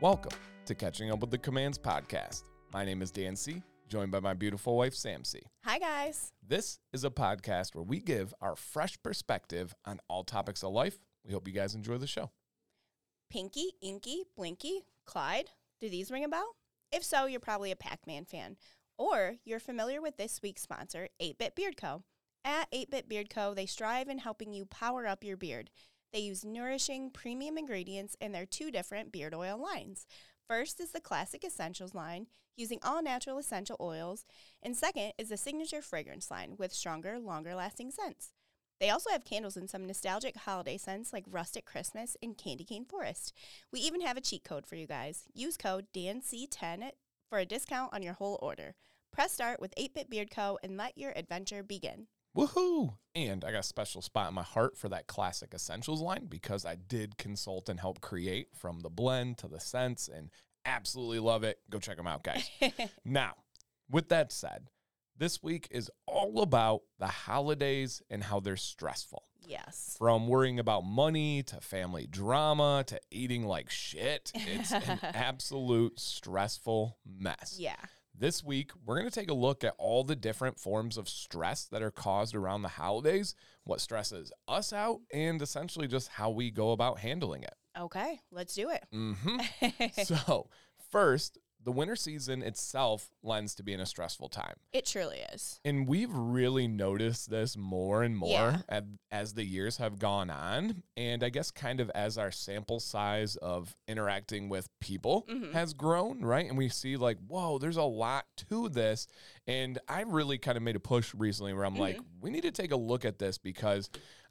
Welcome to Catching Up with the Commands podcast. My name is Dan C., joined by my beautiful wife, Sam C. Hi, guys. This is a podcast where we give our fresh perspective on all topics of life. We hope you guys enjoy the show. Pinky, Inky, Blinky, Clyde. Do these ring a bell? If so, you're probably a Pac Man fan. Or you're familiar with this week's sponsor, 8 Bit Beard Co. At 8 Bit Beard Co., they strive in helping you power up your beard. They use nourishing premium ingredients in their two different beard oil lines. First is the Classic Essentials line, using all natural essential oils, and second is the Signature Fragrance line with stronger, longer lasting scents. They also have candles in some nostalgic holiday scents like Rustic Christmas and Candy Cane Forest. We even have a cheat code for you guys. Use code DANC10 for a discount on your whole order. Press start with 8 Bit Beard Co. and let your adventure begin. Woohoo! And I got a special spot in my heart for that classic essentials line because I did consult and help create from the blend to the scents and absolutely love it. Go check them out, guys. now, with that said, this week is all about the holidays and how they're stressful. Yes. From worrying about money to family drama to eating like shit, it's an absolute stressful mess. Yeah. This week, we're going to take a look at all the different forms of stress that are caused around the holidays, what stresses us out, and essentially just how we go about handling it. Okay, let's do it. hmm so, first, the winter season itself lends to being a stressful time. It truly is. And we've really noticed this more and more Yeah. as, as the years have gone on. And I guess kind of as our sample size of interacting with people Mhm. has grown, right? And we see like, whoa, there's a lot to this. And I really kind of made a push recently where I'm like, Mm-hmm. we need to take a look at this because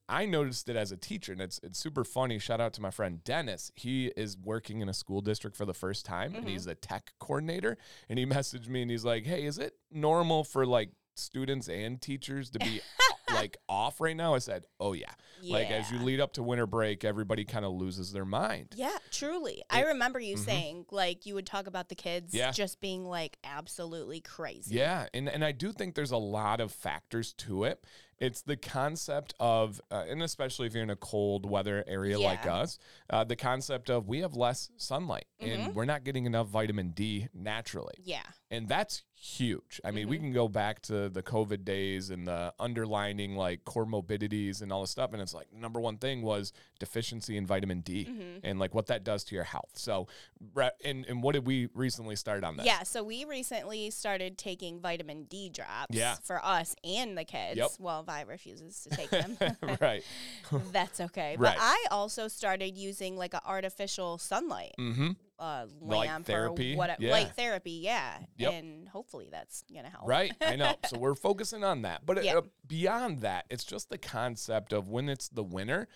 I noticed it as a teacher, and it's it's super funny. Shout out to my friend Dennis. He is working in a school district for the first time, and Mhm. he's a tech coordinator. And he messaged me, and he's like, "Hey, is it normal for like students and teachers to be like off right now?" I said, "Oh yeah." Like as you lead up to winter break, everybody kind of loses their mind. Yeah, truly. I remember you Mhm. saying like you would talk about the kids Yeah. just being like absolutely crazy. Yeah, and and I do think there's a lot of factors to it. It's the concept of, uh, and especially if you're in a cold weather area like us, uh, the concept of we have less sunlight and we're not getting enough vitamin D naturally, Yeah. and that's huge. I mean, we can go back to the COVID days and the underlining like comorbidities and all this stuff, and it's like number one thing was deficiency in vitamin D Mhm. and like what that does to your health. So, and and what did we recently start on this? Yeah, so we recently started taking vitamin D drops Yeah. for us and the kids. Yep. Well, Vi refuses to take them. right. That's okay. Right. But I also started using like an artificial sunlight Mm-hmm. Uh, Light lamp therapy? or what Yeah. light therapy, yeah. Yep. And hopefully that's gonna help. Right, I know. So we're focusing on that. But Yeah. uh, beyond that, it's just the concept of when it's the winter,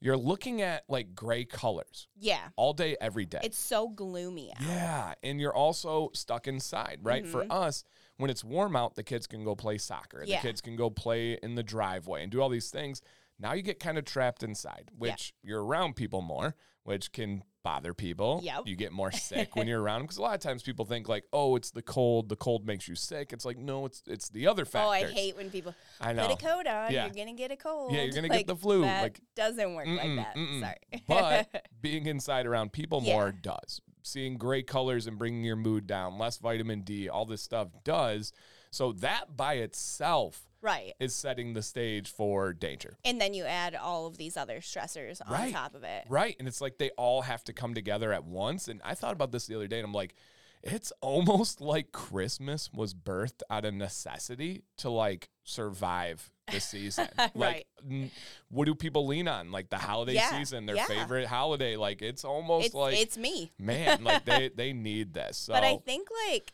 you're looking at like gray colors Yeah. all day, every day. It's so gloomy out. yeah, and you're also stuck inside, right? For Mhm. us, when it's warm out, the kids can go play soccer. Yeah. The kids can go play in the driveway and do all these things. Now you get kind of trapped inside, which you're around people more, which can bother people. Yep. You get more sick when you're around them because a lot of times people think like, "Oh, it's the cold. The cold makes you sick." It's like, no, it's it's the other factor. Oh. I hate when people I know. put a coat on. Yeah. You're gonna get a cold. Yeah, you're gonna get the flu, That like- doesn't work like that. mm-mm. Sorry. but being inside around people Yeah. more does. Seeing gray colors and bringing your mood down, less vitamin D, all this stuff does. So that by itself right. is setting the stage for danger. And then you add all of these other stressors on Right. top of it. Right. And it's like they all have to come together at once. And I thought about this the other day and I'm like, it's almost like Christmas was birthed out of necessity to like survive the season. Right. Like, n- what do people lean on? Like the holiday Yeah, season, their yeah. favorite holiday. Like, it's almost It's, like, it's me. man, like they, they need this. So, But I think like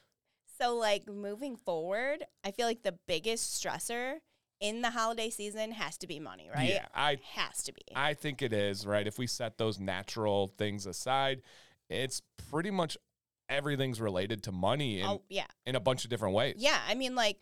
so like moving forward, I feel like the biggest stressor in the holiday season has to be money, right? yeah, I, Has to be. I think it is, right? If we set those natural things aside, it's pretty much everything's related to money in, oh yeah. in a bunch of different ways. Yeah. I mean like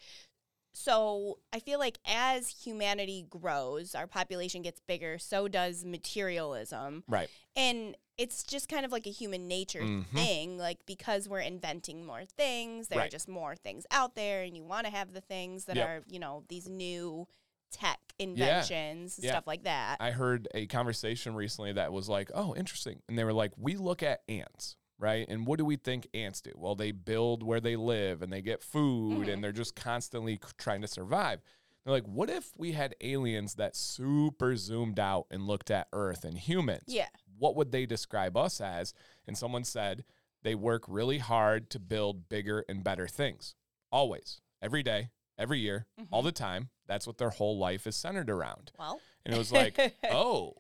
so I feel like as humanity grows, our population gets bigger, so does materialism. Right. And it's just kind of like a human nature Mhm. thing. Like because we're inventing more things, there are just more things out there, and you want to have the things that Yep. are, you know, these new tech inventions, Yeah. stuff like that. I heard a conversation recently that was like, oh, interesting. And they were like, we look at ants, right? And what do we think ants do? Well, they build where they live and they get food Mhm. and they're just constantly trying to survive. They're like, what if we had aliens that super zoomed out and looked at Earth and humans? Yeah. What would they describe us as? And someone said they work really hard to build bigger and better things. Always, every day, every year, all Mhm. the time. That's what their whole life is centered around. Well. And it was like, oh,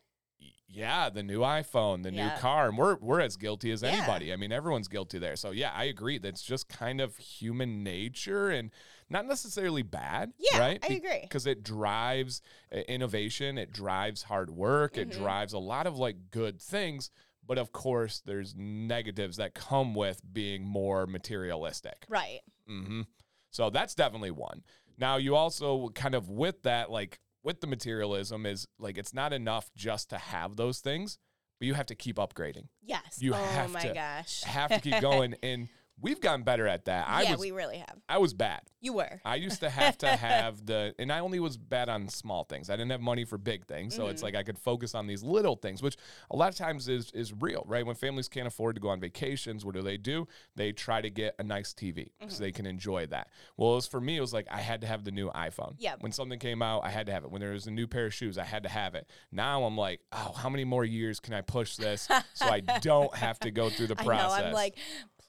yeah, the new iPhone, the Yeah. new car, and we're we're as guilty as Yeah. anybody. I mean, everyone's guilty there. So yeah, I agree. That's just kind of human nature and not necessarily bad. Yeah, right? I agree. Because it drives uh, innovation, it drives hard work, it Mhm. drives a lot of like good things. But of course, there's negatives that come with being more materialistic. Right. Mm-hmm. So that's definitely one. Now you also kind of with that, like with the materialism, is like it's not enough just to have those things, but you have to keep upgrading. Yes. You oh have my to- gosh. Have to keep going, and we've gotten better at that. I yeah, was we really have. I was bad. You were. I used to have to have the, and I only was bad on small things. I didn't have money for big things, so it's Mhm. like I could focus on these little things, which a lot of times is is real, right? When families can't afford to go on vacations, what do they do? They try to get a nice TV because Mhm. they can enjoy that. Well, it was for me, it was like I had to have the new iPhone. Yeah. When something came out, I had to have it. When there was a new pair of shoes, I had to have it. Now I'm like, oh, how many more years can I push this so I don't have to go through the I process? know. I'm like,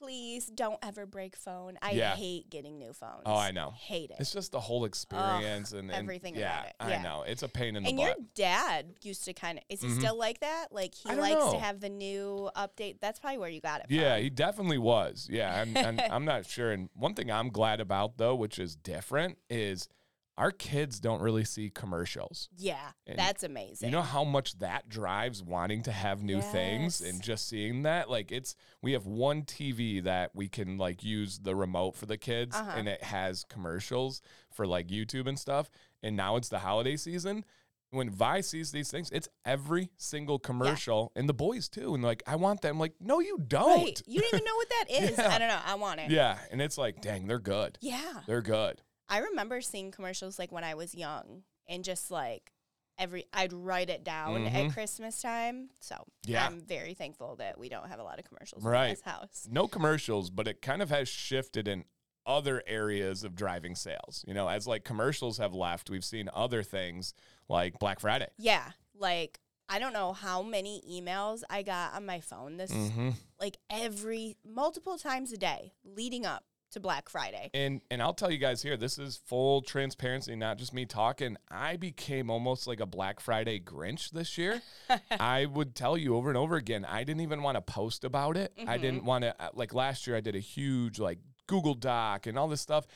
please don't ever break phone. I Yeah. hate getting new phones. Oh, I know. Hate it. It's just the whole experience and, and everything yeah, about it. I know. It's a pain in the and butt. your dad used to kind of is he Mhm. still like that? Like he likes know. to have the new update. That's probably where you got it Yeah, from. he definitely was. Yeah, and, and I'm not sure. And one thing I'm glad about though, which is different, is our kids don't really see commercials. Yeah, And that's amazing. You know how much that drives wanting to have new things and just seeing that? Like it's we have one TV that we can like use the remote for the kids Uh-huh. and it has commercials for like YouTube and stuff. And now it's the holiday season. When Vi sees these things, it's every single commercial and the boys too. And like, I want them. Like, no, you don't. Right. You don't even know what that is. Yeah. I don't know. I want it. Yeah, and it's like, dang, they're good. Yeah. They're good. I remember seeing commercials like when I was young and just like every I'd write it down Mhm. at Christmas time. So Yeah. I'm very thankful that we don't have a lot of commercials Right. in this house. No commercials, but it kind of has shifted in other areas of driving sales. You know, as like commercials have left, we've seen other things like Black Friday. Yeah. Like I don't know how many emails I got on my phone this Mm-hmm. like every multiple times a day leading up to Black Friday. And and I'll tell you guys here, this is full transparency, not just me talking. I became almost like a Black Friday Grinch this year. I would tell you over and over again, I didn't even want to post about it. I Mhm. didn't want to like last year I did a huge like Google Doc and all this stuff.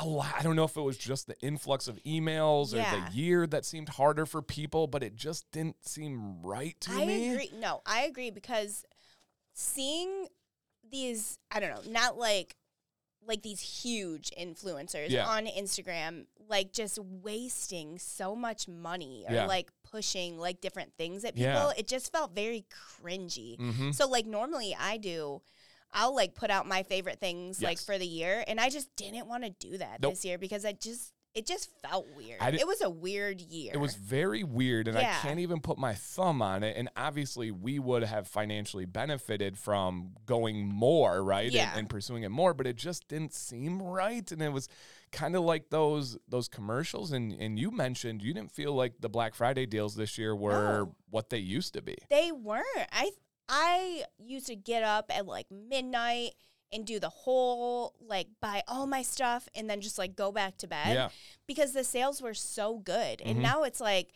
A lot, I don't know if it was just the influx of emails or Yeah. the year that seemed harder for people, but it just didn't seem right to I me. agree. No, I agree because seeing these, I don't know, not like like these huge influencers Yeah. on Instagram, like just wasting so much money or Yeah. like pushing like different things at people. Yeah. It just felt very cringy. Mm-hmm. So like normally I do I'll like put out my favorite things like for the year and I just didn't want to do that Nope. this year because I just it just felt weird. I di- it was a weird year. It was very weird, and I can't even put my thumb on it. And obviously, we would have financially benefited from going more, right? And- Yeah. And, pursuing it more, but it just didn't seem right. And it was kind of like those those commercials. And and you mentioned you didn't feel like the Black Friday deals this year were No. what they used to be. They weren't. I I used to get up at like midnight and do the whole like buy all my stuff and then just like go back to bed Yeah. because the sales were so good. Mhm. And now it's like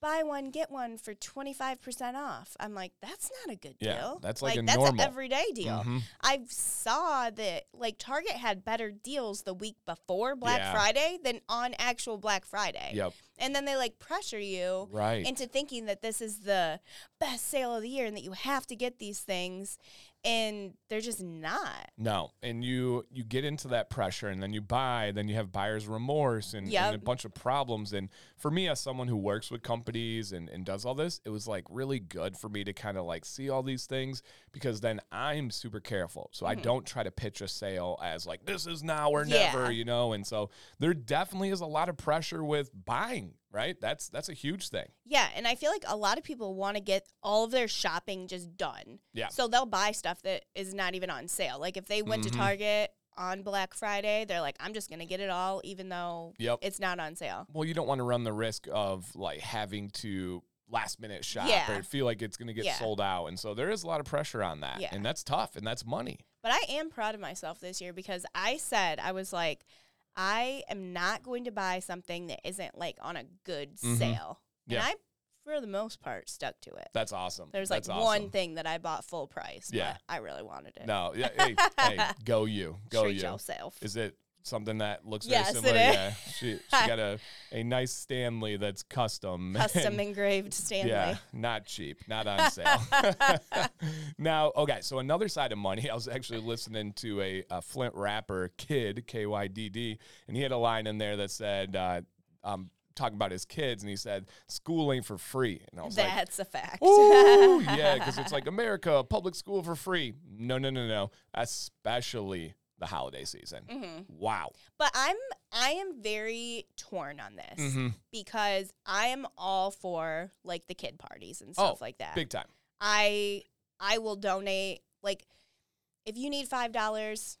buy one get one for 25% off. I'm like that's not a good Yeah, deal. that's like a that's normal. an everyday deal. Mhm. I saw that like Target had better deals the week before Black Yeah. Friday than on actual Black Friday. Yep. And then they like pressure you Right. into thinking that this is the best sale of the year and that you have to get these things and they're just not. No, and you you get into that pressure, and then you buy, then you have buyer's remorse and, and a bunch of problems. And for me, as someone who works with companies and, and does all this, it was like really good for me to kind of like see all these things because then I'm super careful. So I Mhm. don't try to pitch a sale as like this is now or Yeah. never, you know. And so there definitely is a lot of pressure with buying right? That's that's a huge thing. Yeah, and I feel like a lot of people want to get all of their shopping just done. Yeah. So they'll buy stuff that is not even on sale. Like if they went Mhm. to Target on Black Friday, they're like, I'm just gonna get it all, even though Yep. it's not on sale. Well, you don't want to run the risk of like having to last minute shop Yeah. or feel like it's going to get Yeah. sold out. And so there is a lot of pressure on that. Yeah. And that's tough and that's money. But I am proud of myself this year because I said I was like, I am not going to buy something that isn't like on a good Mhm. sale. Yeah. And I, for the most part, stuck to it. That's awesome. There's like one thing that I bought full price. Yeah. I really wanted it. No, yeah, hey, hey, go you, go Treat you. yourself. Is it something that looks Yes, very similar? Yeah, she she got a a nice Stanley that's custom, Custom and- engraved Stanley. Yeah, not cheap, not on sale. now, okay, so another side of money, I was actually listening to a, a Flint rapper, Kid, K Y D D, and he had a line in there that said, uh, um, talking about his kids, and he said, School ain't for free. And I was like, That's a fact. Ooh, yeah, because it's like America, public school for free. No, no, no, no. Especially the holiday season. Mhm. Wow. But I'm I am very torn on this hmm because I am all for like the kid parties and Oh, stuff like that. Big time. I I will donate like if you need five dollars,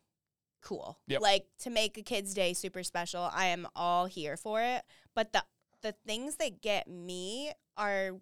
cool. Yep. Like to make a kid's day super special, I am all here for it. But the the things that get me are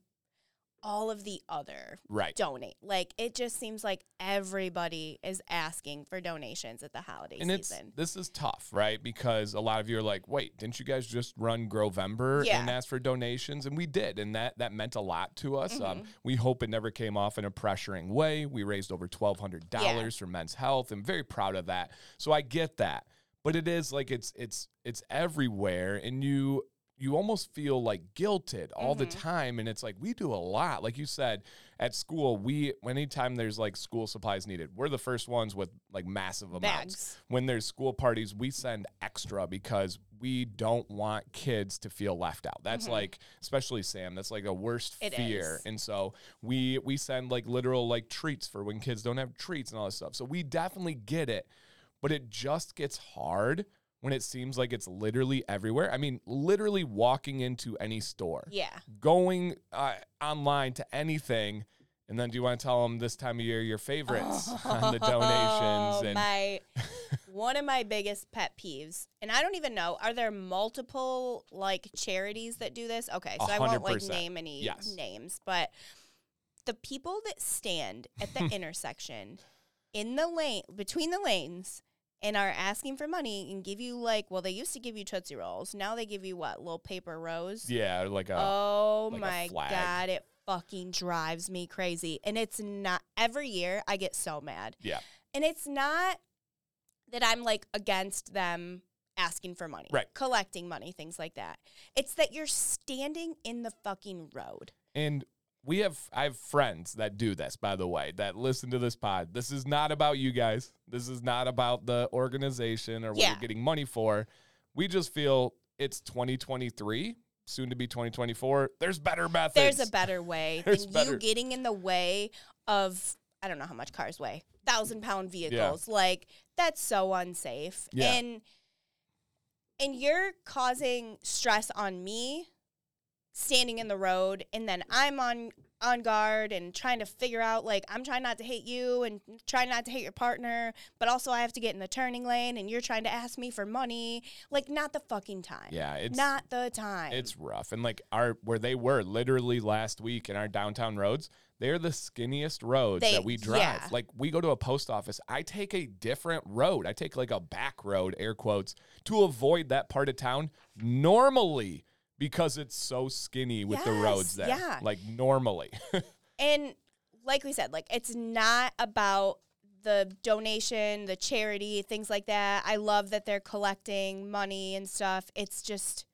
all of the other Right. donate. Like it just seems like everybody is asking for donations at the holiday And it's season. this is tough, right? Because a lot of you are like, "Wait, didn't you guys just run Grovember Yeah. and ask for donations?" And we did, and that that meant a lot to us. Um, Mhm. we hope it never came off in a pressuring way. We raised over twelve hundred dollars for Men's Health. I'm very proud of that. So I get that, but it is like it's it's it's everywhere, and you you almost feel like guilted all the Mhm. time and it's like we do a lot like you said at school we anytime there's like school supplies needed we're the first ones with like massive amounts Bags. when there's school parties, we send extra because we don't want kids to feel left out. That's Mhm. like, especially Sam, that's like a worst It fear. is. And so we we send like literal like treats for when kids don't have treats and all this stuff. So we definitely get it, but it just gets hard when it seems like it's literally everywhere. I mean, literally walking into any store, Yeah. going uh, online to anything. And then do you want to tell them this time of year your favorites on the donations? And my one of my biggest pet peeves, and I don't even know, are there multiple like charities that do this? Okay, so I won't like name any Yes. names, but the people that stand at the intersection in the lane between the lanes and are asking for money and give you like well they used to give you tootsie rolls now they give you what little paper rose yeah, like a oh like a my flag. god it fucking drives me crazy and it's not every year i get so mad yeah. and it's not that I'm like against them asking for money, Right. collecting money, things like that. It's that you're standing in the fucking road. And we have I have friends that do this, by the way, that listen to this pod. This is not about you guys. This is not about the organization or what Yeah. you're getting money for. We just feel it's 2023, soon to be 2024. There's better methods. There's a better way There's than better- you getting in the way of I don't know how much cars weigh, thousand pound vehicles. Like that's so unsafe. Yeah. And and you're causing stress on me standing in the road and then I'm on on guard and trying to figure out like I'm trying not to hate you and trying not to hate your partner, but also I have to get in the turning lane and you're trying to ask me for money. Like not the fucking time. yeah, it's not the time. It's rough. And like our where they were literally last week in our downtown roads, they're the skinniest roads They- that we drive. yeah. Like we go to a post office, I take a different road. I take like a back road, air quotes, to avoid that part of town normally because it's so skinny with the roads there. yeah. Like normally. And like we said, like it's not about the donation, the charity, things like that. I love that they're collecting money and stuff. It's just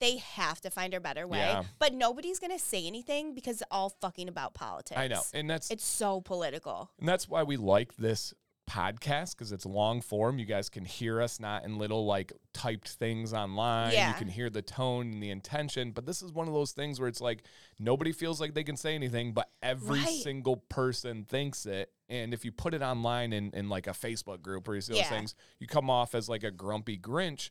they have to find a better way. Yeah. But nobody's gonna say anything because it's all fucking about politics. I know. And that's It's so political. And that's why we like this podcast because it's long form. You guys can hear us not in little like typed things online. You can hear the tone and the intention. But this is one of those things where it's like nobody feels like they can say anything, but every Right. single person thinks it. And if you put it online in, in like a Facebook group where you see those Yeah. things, you come off as like a grumpy Grinch.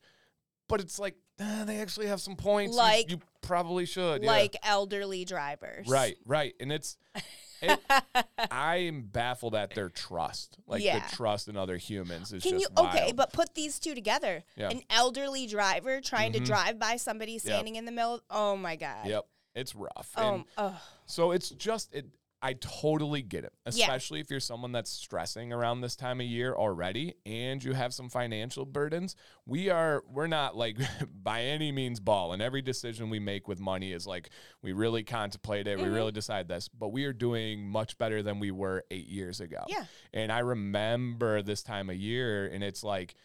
But it's like "Eh, they actually have some points. Like- you, probably should. yeah." like elderly drivers. Right, right. And it's it, I am baffled at their trust. Like Yeah. the trust in other humans is Can just you wild. okay, but put these two together. Yeah. An elderly driver trying to Mhm. drive by somebody standing in the middle. Oh my god. Yep. It's rough. Um, oh, so it's just it I totally get it. Yeah. Especially if you're someone that's stressing around this time of year already and you have some financial burdens. We are we're not like by any means ball and every decision we make with money is like we really contemplate it, we Mhm. really decide this, but we are doing much better than we were 8 years ago. yeah. And I remember this time of year, and it's like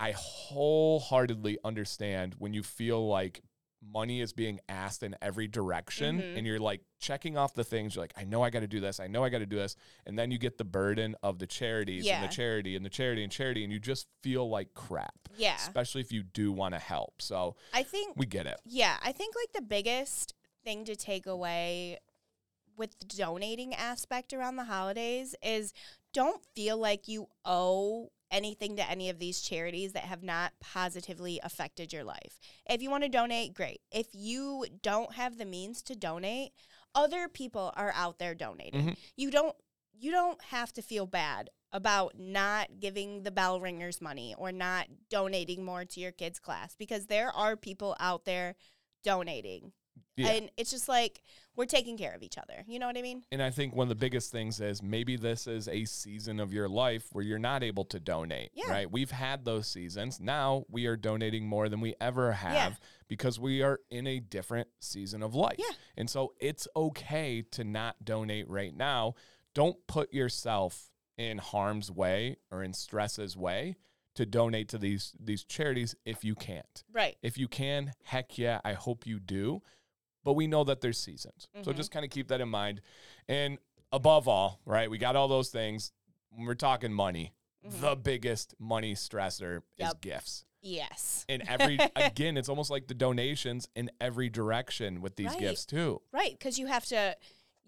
I wholeheartedly understand when you feel like money is being asked in every direction Mhm. and you're like checking off the things you're like i know i got to do this i know i got to do this and then you get the burden of the charities and the charity and the charity and charity and you just feel like crap Yeah. especially if you do want to help so I think we get it Yeah, I think like the biggest thing to take away with the donating aspect around the holidays is don't feel like you owe anything to any of these charities that have not positively affected your life. If you want to donate, great. If you don't have the means to donate, other people are out there donating. Mhm. You don't you don't have to feel bad about not giving the bell ringers money or not donating more to your kids class because there are people out there donating. Yeah. And it's just like we're taking care of each other. You know what I mean? And I think one of the biggest things is maybe this is a season of your life where you're not able to donate, Yeah. right? We've had those seasons. Now we are donating more than we ever have because we are in a different season of life. Yeah. And so it's okay to not donate right now. Don't put yourself in harm's way or in stress's way to donate to these these charities if you can't. Right. If you can, heck yeah, I hope you do. But we know that there's seasons. So Mhm. just kind of keep that in mind. And above all, right, we got all those things. When we're talking money, Mhm. the biggest money stressor is gifts. Yes. And every, again, it's almost like the donations in every direction with these Right. gifts too. Right, because you have to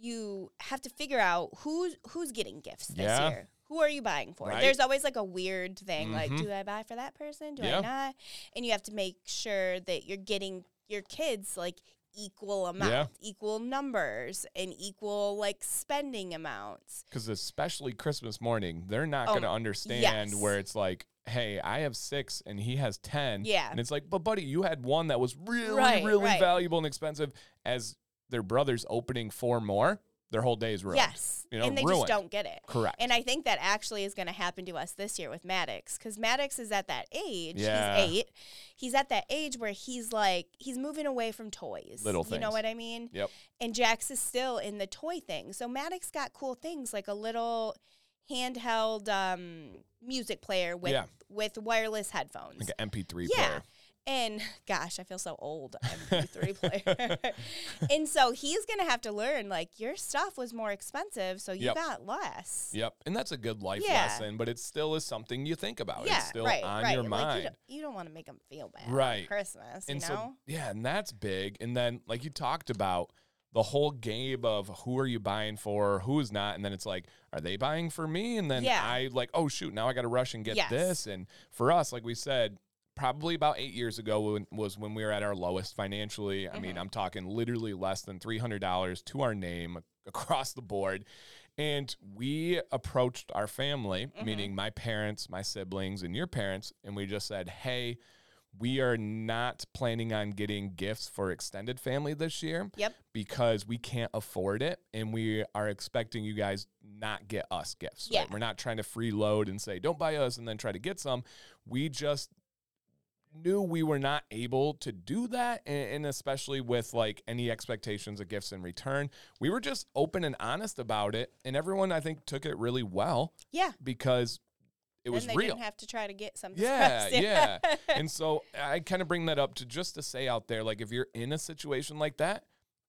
you have to figure out who's who's getting gifts this Yeah. year. Who are you buying for? Right. There's always like a weird thing, like Mhm. do I buy for that person? Do Yeah. I not? And you have to make sure that you're getting your kids like equal amounts, equal numbers, and equal like spending amounts. Because especially Christmas morning, they're not Oh, going to understand yes. where it's like, hey, I have six and he has 10. Yeah. And it's like, but buddy, you had one that was really, Right, really right. valuable and expensive as their brother's opening four more. Their whole day is ruined. Yes, You know, and they ruined. just don't get it. Correct. And I think that actually is going to happen to us this year with Maddox because Maddox is at that age. Yeah. He's eight. He's at that age where he's like, he's moving away from toys. Little things. You know what I mean? Yep. And Jax is still in the toy thing. So Maddox got cool things like a little handheld um, music player with Yeah. with wireless headphones. Like an MP3 Yeah. player. And gosh, I feel so old. MP3 player. and so he's gonna have to learn like your stuff was more expensive, so you Yep. got less. Yep. And that's a good life Yeah. lesson, but it still is something you think about. Yeah, it's still right, on right. your Like, mind. you don't, you don't want to make them feel bad. Right. Christmas, and you so yeah, and that's big. And then like you talked about the whole game of who are you buying for, who's not, and then it's like, are they buying for me? And then Yeah. I like, oh shoot, now I got to rush and get Yes. this. And for us, like we said, probably about eight years ago when, was when we were at our lowest financially. I mean, Mhm. I'm talking literally less than three hundred dollars to our name across the board. And we approached our family, Mhm. meaning my parents, my siblings, and your parents, and we just said, hey, we are not planning on getting gifts for extended family this year Yep. because we can't afford it and we are expecting you guys not get us gifts. Yeah. Right? We're not trying to freeload and say don't buy us and then try to get some. We just knew we were not able to do that and, and especially with like any expectations of gifts in return. We were just open and honest about it and everyone I think took it really well Yeah. because it was then they real. didn't have to try to get something. Yeah, yeah. and so I kind of bring that up to just to say out there, like if you're in a situation like that,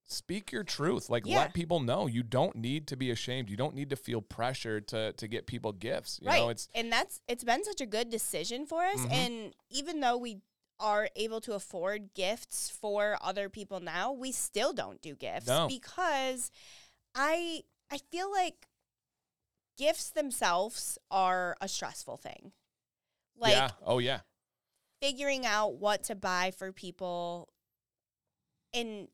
speak your truth. Like Yeah. let people know. You don't need to be ashamed. You don't need to feel pressure to to get people gifts. You right. know, it's and that's it's been such a good decision for us. Mhm. And even though we are able to afford gifts for other people now, we still don't do gifts No. because I I feel like gifts themselves are a stressful thing. Like yeah. Oh yeah. figuring out what to buy for people and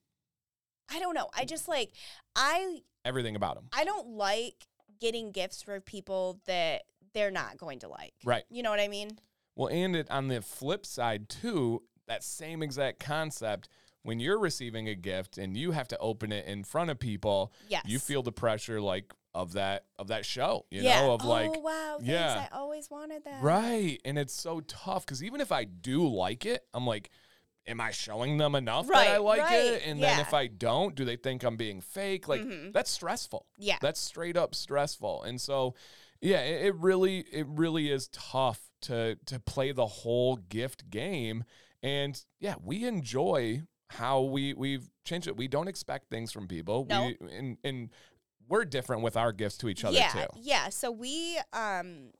I don't know. I just like I Everything about them. I don't like getting gifts for people that they're not going to like. Right. You know what I mean? Well, and it, on the flip side, too, that same exact concept, when you're receiving a gift and you have to open it in front of people, Yes. you feel the pressure like of that of that show, you yeah. know, of oh, like wow, yeah. I always wanted that. right. And it's so tough because even if I do like it, I'm like, am I showing them enough that I Right, like it? right, And then if. I don't, do they think I'm being fake? Like Mhm. that's stressful. Yeah. That's straight up stressful. And so, yeah, it, it really, it really is tough to to play the whole gift game. And yeah, we enjoy how we we've changed it. We don't expect things from people. No. We and and we're different with our gifts to each other yeah, too. Yeah. So we um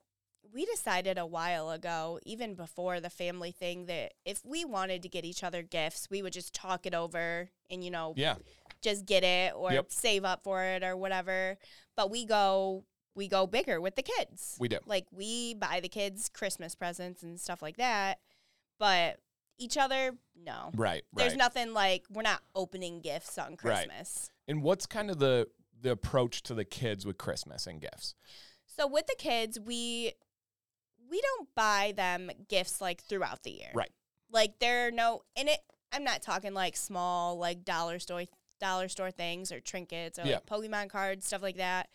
we decided a while ago, even before the family thing, that if we wanted to get each other gifts, we would just talk it over and you know Yeah. just get it or Yep. save up for it or whatever. But we go we go bigger with the kids. We do. Like we buy the kids Christmas presents and stuff like that. But each other, no. Right. There's right. nothing like we're not opening gifts on Right. Christmas. and what's kind of the the approach to the kids with Christmas and gifts? So with the kids, we we don't buy them gifts like throughout the year. Right. Like there are no and it I'm not talking like small like dollar store dollar store things or trinkets or Yeah. like Pokemon cards, stuff like that.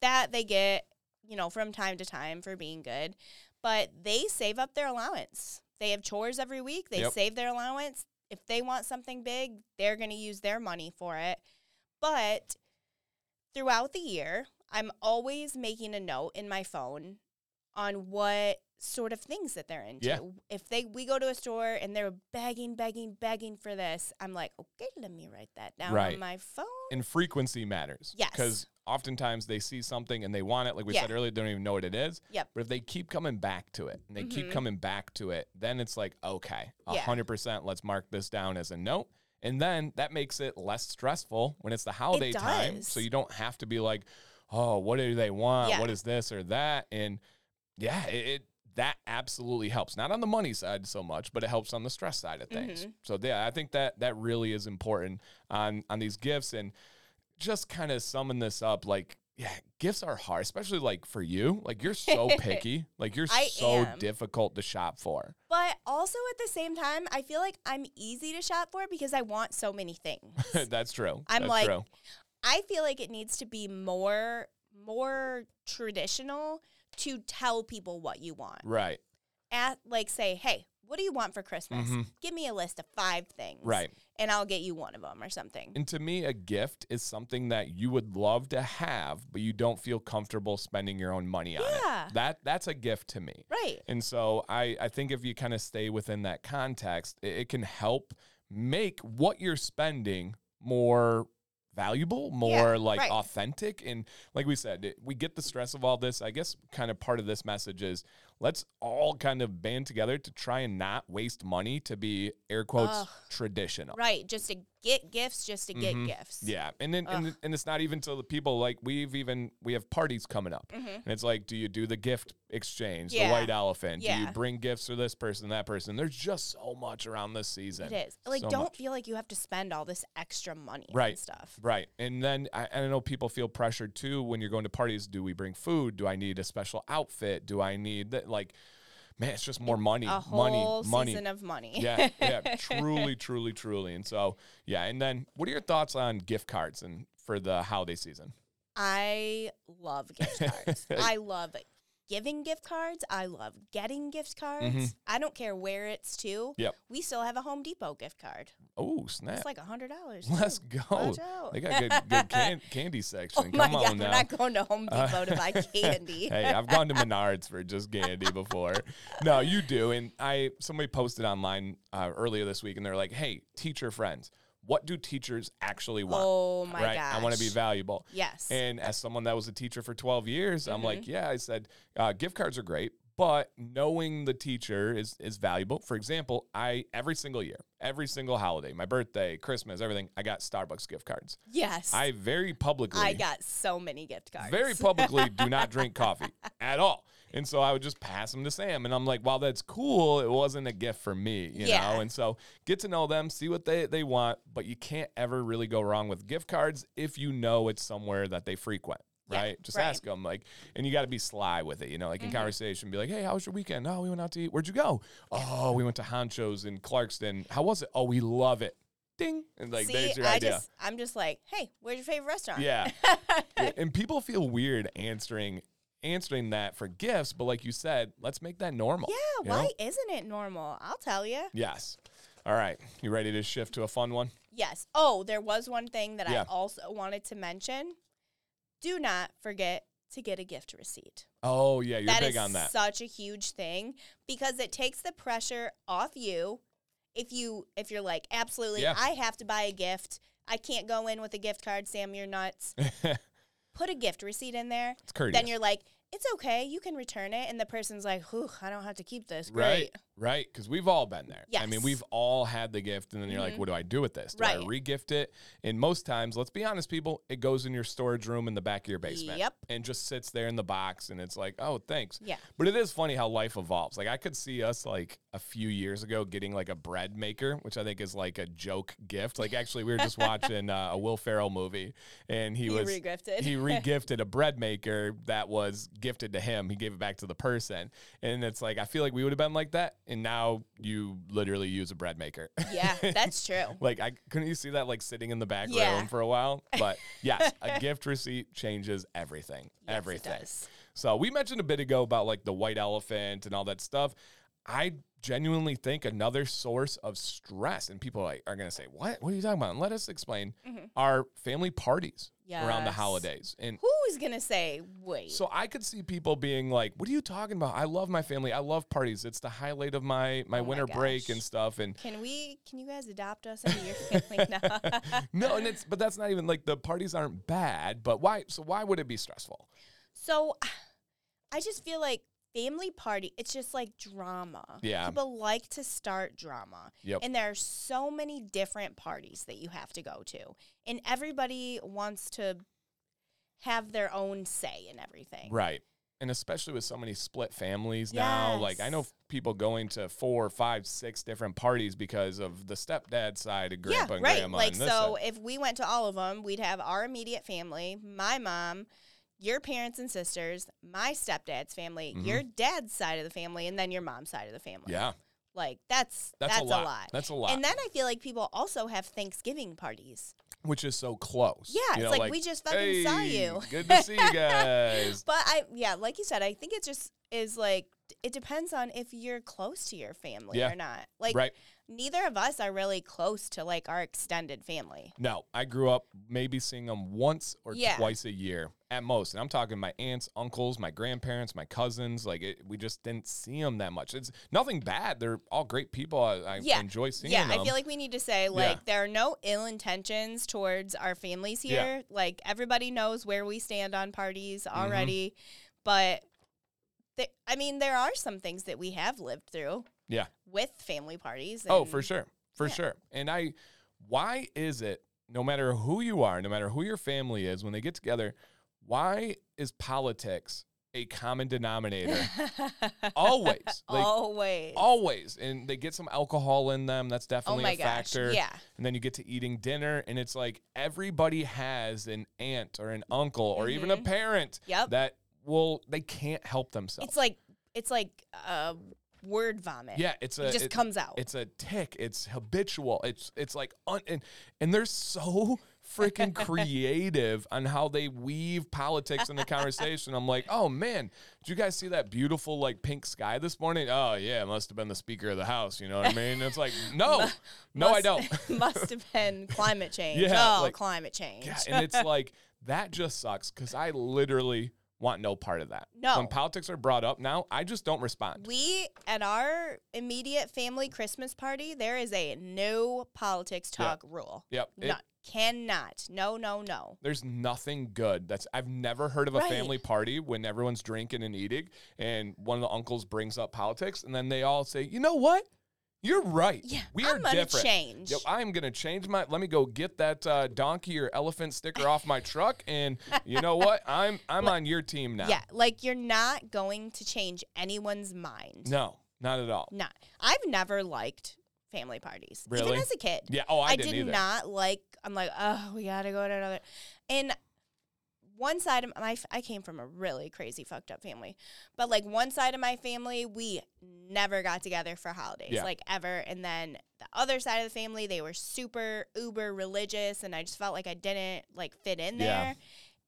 That they get, you know, from time to time for being good. But they save up their allowance. They have chores every week. They Yep. save their allowance. If they want something big, they're going to use their money for it. But throughout the year, I'm always making a note in my phone on what sort of things that they're into. Yeah. If they we go to a store and they're begging, begging, begging for this, I'm like, okay, let me write that down Right. on my phone. And frequency matters. Yes. Because oftentimes they see something and they want it, like we Yeah. said earlier, they don't even know what it is. Yep. But if they keep coming back to it and they keep Mhm. coming back to it, then it's like, okay, a Yeah. hundred percent, let's mark this down as a note. And then that makes it less stressful when it's the holiday time. So you don't have to be like, oh, what do they want? What is this or that? And yeah, it, it that absolutely helps. Not on the money side so much, but it helps on the stress side of things. Mhm. So yeah, I think that that really is important on on these gifts and just kind of summing this up like yeah, gifts are hard, especially like for you. Like you're so picky. Like you're I so am. difficult to shop for. But also at the same time, I feel like I'm easy to shop for because I want so many things. That's true. I'm That's like- true. I feel like it needs to be more more traditional to tell people what you want. Right. At like say, "Hey, what do you want for Christmas? Mhm. Give me a list of 5 things." Right. And I'll get you one of them or something. And to me, a gift is something that you would love to have, but you don't feel comfortable spending your own money on Yeah. it. That that's a gift to me. Right. And so I, I think if you kind of stay within that context, it, it can help make what you're spending more valuable, more like right. authentic. And like we said, it, we get the stress of all this. I guess kind of part of this message is let's all kind of band together to try and not waste money to be air quotes Ugh. traditional. Right, just to get gifts just to get Mhm. gifts. Yeah, and then and, and it's not even to the people like we've even we have parties coming up, Mhm. and it's like, do you do the gift exchange, Yeah. the white elephant? Do you bring gifts for this person, that person? There's just so much around this season. It is. Like So don't much. feel like you have to spend all this extra money Right. and stuff. Right, and then I, I know people feel pressured too when you're going to parties. Do we bring food? Do I need a special outfit? Do I need that? Like, man, it's just more money, A whole money, money. season of money. yeah, yeah, truly, truly, truly. And so, yeah. And then, what are your thoughts on gift cards and for the holiday season? I love gift cards. I love giving gift cards. I love getting gift cards. Mhm. I don't care where it's to. Yep. We still have a Home Depot gift card. Oh, snap! It's like a hundred dollars. Let's go. They got good, good can- candy Oh section. my Come god, on we're now. not going to Home Uh, Depot to buy candy. hey, I've gone to Menards for just candy before. No, you do. And I somebody posted online uh, earlier this week, and they're like, "Hey, teacher friends, what do teachers actually want? oh my right? gosh. I want to be valuable." Yes. And as someone that was a teacher for 12 years, I'm Mm-hmm. like, yeah, I said, uh, gift cards are great, but knowing the teacher is is valuable. For example, I every single year, every single holiday, my birthday, Christmas, everything, I got Starbucks gift cards. yes. I very publicly I got so many gift cards. very publicly do not drink coffee at all. And so I would just pass them to Sam. And I'm like, while that's cool, it wasn't a gift for me, you Yeah. know? And so get to know them, see what they, they want, but you can't ever really go wrong with gift cards if you know it's somewhere that they frequent. Yeah, Right, just right. ask them like, and you got to be sly with it, you know, like in Mm-hmm. conversation, be like, "Hey, how was your weekend? Oh, we went out to eat. Where'd you go? Oh, we went to Honchos in Clarkston. How was it? Oh, we love it. Ding, and like See, there's your I idea. just, I'm just like, hey, where's your favorite restaurant? Yeah. Yeah, and people feel weird answering answering that for gifts, but like you said, let's make that normal. Yeah, why know? isn't it normal? I'll tell you. Yes. All right. You ready to shift to a fun one? Yes. Oh, there was one thing that Yeah. I also wanted to mention. Do not forget to get a gift receipt. Oh yeah, you're That big is on that. such a huge thing because it takes the pressure off you. If you if you're like absolutely Yeah. I have to buy a gift. I can't go in with a gift card, Sam, you're nuts. Put a gift receipt in there. it's courteous. Then you're like, it's okay, you can return it and the person's like, "Whew, I don't have to keep this." Great. Right, right. Because we've all been there. Yes. I mean, we've all had the gift, and then you're like, Mhm. what do I do with this? Do I regift it? And most times, let's be honest, people, it goes in your storage room in the back of your basement. Yep. And just sits there in the box, and it's like, oh, thanks. Yeah. But it is funny how life evolves. Like, I could see us, like, a few years ago getting, like, a bread maker, which I think is, like, a joke gift. Like, actually, we were just watching uh, a Will Ferrell movie, and he, He was. regifted. he regifted a bread maker that was gifted to him. He gave it back to the person. And it's like, I feel like we would have been like that. And now you literally use a bread maker. yeah, that's true. like, I couldn't you see that like sitting in the back Yeah. room for a while? But yes, a gift receipt changes everything. Yes, it everything. does. So we mentioned a bit ago about like the white elephant and all that stuff. I genuinely think another source of stress, and people like, are going to say, "What? What are you talking about?" And let us explain. Mhm. Our family parties around the holidays, and Who is gonna say wait? so I could see people being like, "What are you talking about? I love my family. I love parties. It's the highlight of my my Oh my winter break and stuff." And can we? Can you guys adopt us into your family now? no, and it's but that's not even like the parties aren't bad. But why? So why would it be stressful? So I just feel like family party, it's just like drama. Yeah. People like to start drama. Yep. And there are so many different parties that you have to go to. And everybody wants to have their own say in everything. Right. And especially with so many split families now, like I know people going to four, five, six different parties because of the stepdad side of Yeah, grandpa and right. grandma. Like and this so side. if we went to all of them, we'd have our immediate family, my mom, your parents and sisters, my stepdad's family, Mhm. your dad's side of the family, and then your mom's side of the family. yeah, Like that's that's, that's, a, lot. That's a lot. And then I feel like people also have Thanksgiving parties. which is so close. Yeah, You it's know, like, we just fucking saw you." Good to see you guys. But I yeah, like you said, I think it just is like it depends on if you're close to your family Yeah. or not. Like right. neither of us are really close to like our extended family. No, I grew up maybe seeing them once or Yeah. twice a year at most. And I'm talking my aunts, uncles, my grandparents, my cousins. Like, it, we just didn't see them that much. It's nothing bad. They're all great people. I, I Yeah. enjoy seeing them. yeah, them. I feel like we need to say like there are no ill intentions towards our families Yeah. here. Like everybody knows where we stand on parties Mm-hmm. already, but th- I mean there are some things that we have lived through. Yeah. With family parties. oh, for sure. For yeah. sure. And I, why is it, no matter who you are, no matter who your family is, when they get together, why is politics a common denominator? Always. Like, Always. Always. And they get some alcohol in them. That's oh definitely my a gosh. factor. Yeah. and then you get to eating dinner and it's like everybody has an aunt or an uncle or even a Mhm. parent Yep. that will they can't help themselves It's like it's like uh, word vomit. yeah it's a it just it- comes out. it's a tick it's habitual it's it's like un, and and they're so freaking creative on how they weave politics in the conversation i'm like oh man did you guys see that beautiful like pink sky this morning oh yeah it must have been the speaker of the house you know what i mean it's like no no i don't must have been climate change. Yeah, oh, like- climate change. Yeah, and it's like that just sucks because I literally want no part of that. No. when politics are brought up now, I just don't respond. we at our immediate family Christmas party, there is a no politics talk rule. Yep, it- cannot. No, no, no. there's nothing good. That's I've never heard of a Right. family party when everyone's drinking and eating, and one of the uncles brings up politics, and then they all say, "You know what? You're right. Yeah, we are I'm gonna different. change. Yep, I'm gonna change my. Let me go get that uh, donkey or elephant sticker off my truck, and you know what? I'm I'm on your team now. Yeah, like you're not going to change anyone's mind. No, not at all. Not. I've never liked family parties. Really? Even as a kid. Yeah. Oh, I, I did either. not like. I'm like, oh, we gotta go to another. And one side of my, I came from a really crazy, fucked up family, but like one side of my family, we never got together for holidays, Yeah. like ever. And then the other side of the family, they were super uber religious, and I just felt like I didn't like fit in Yeah. there,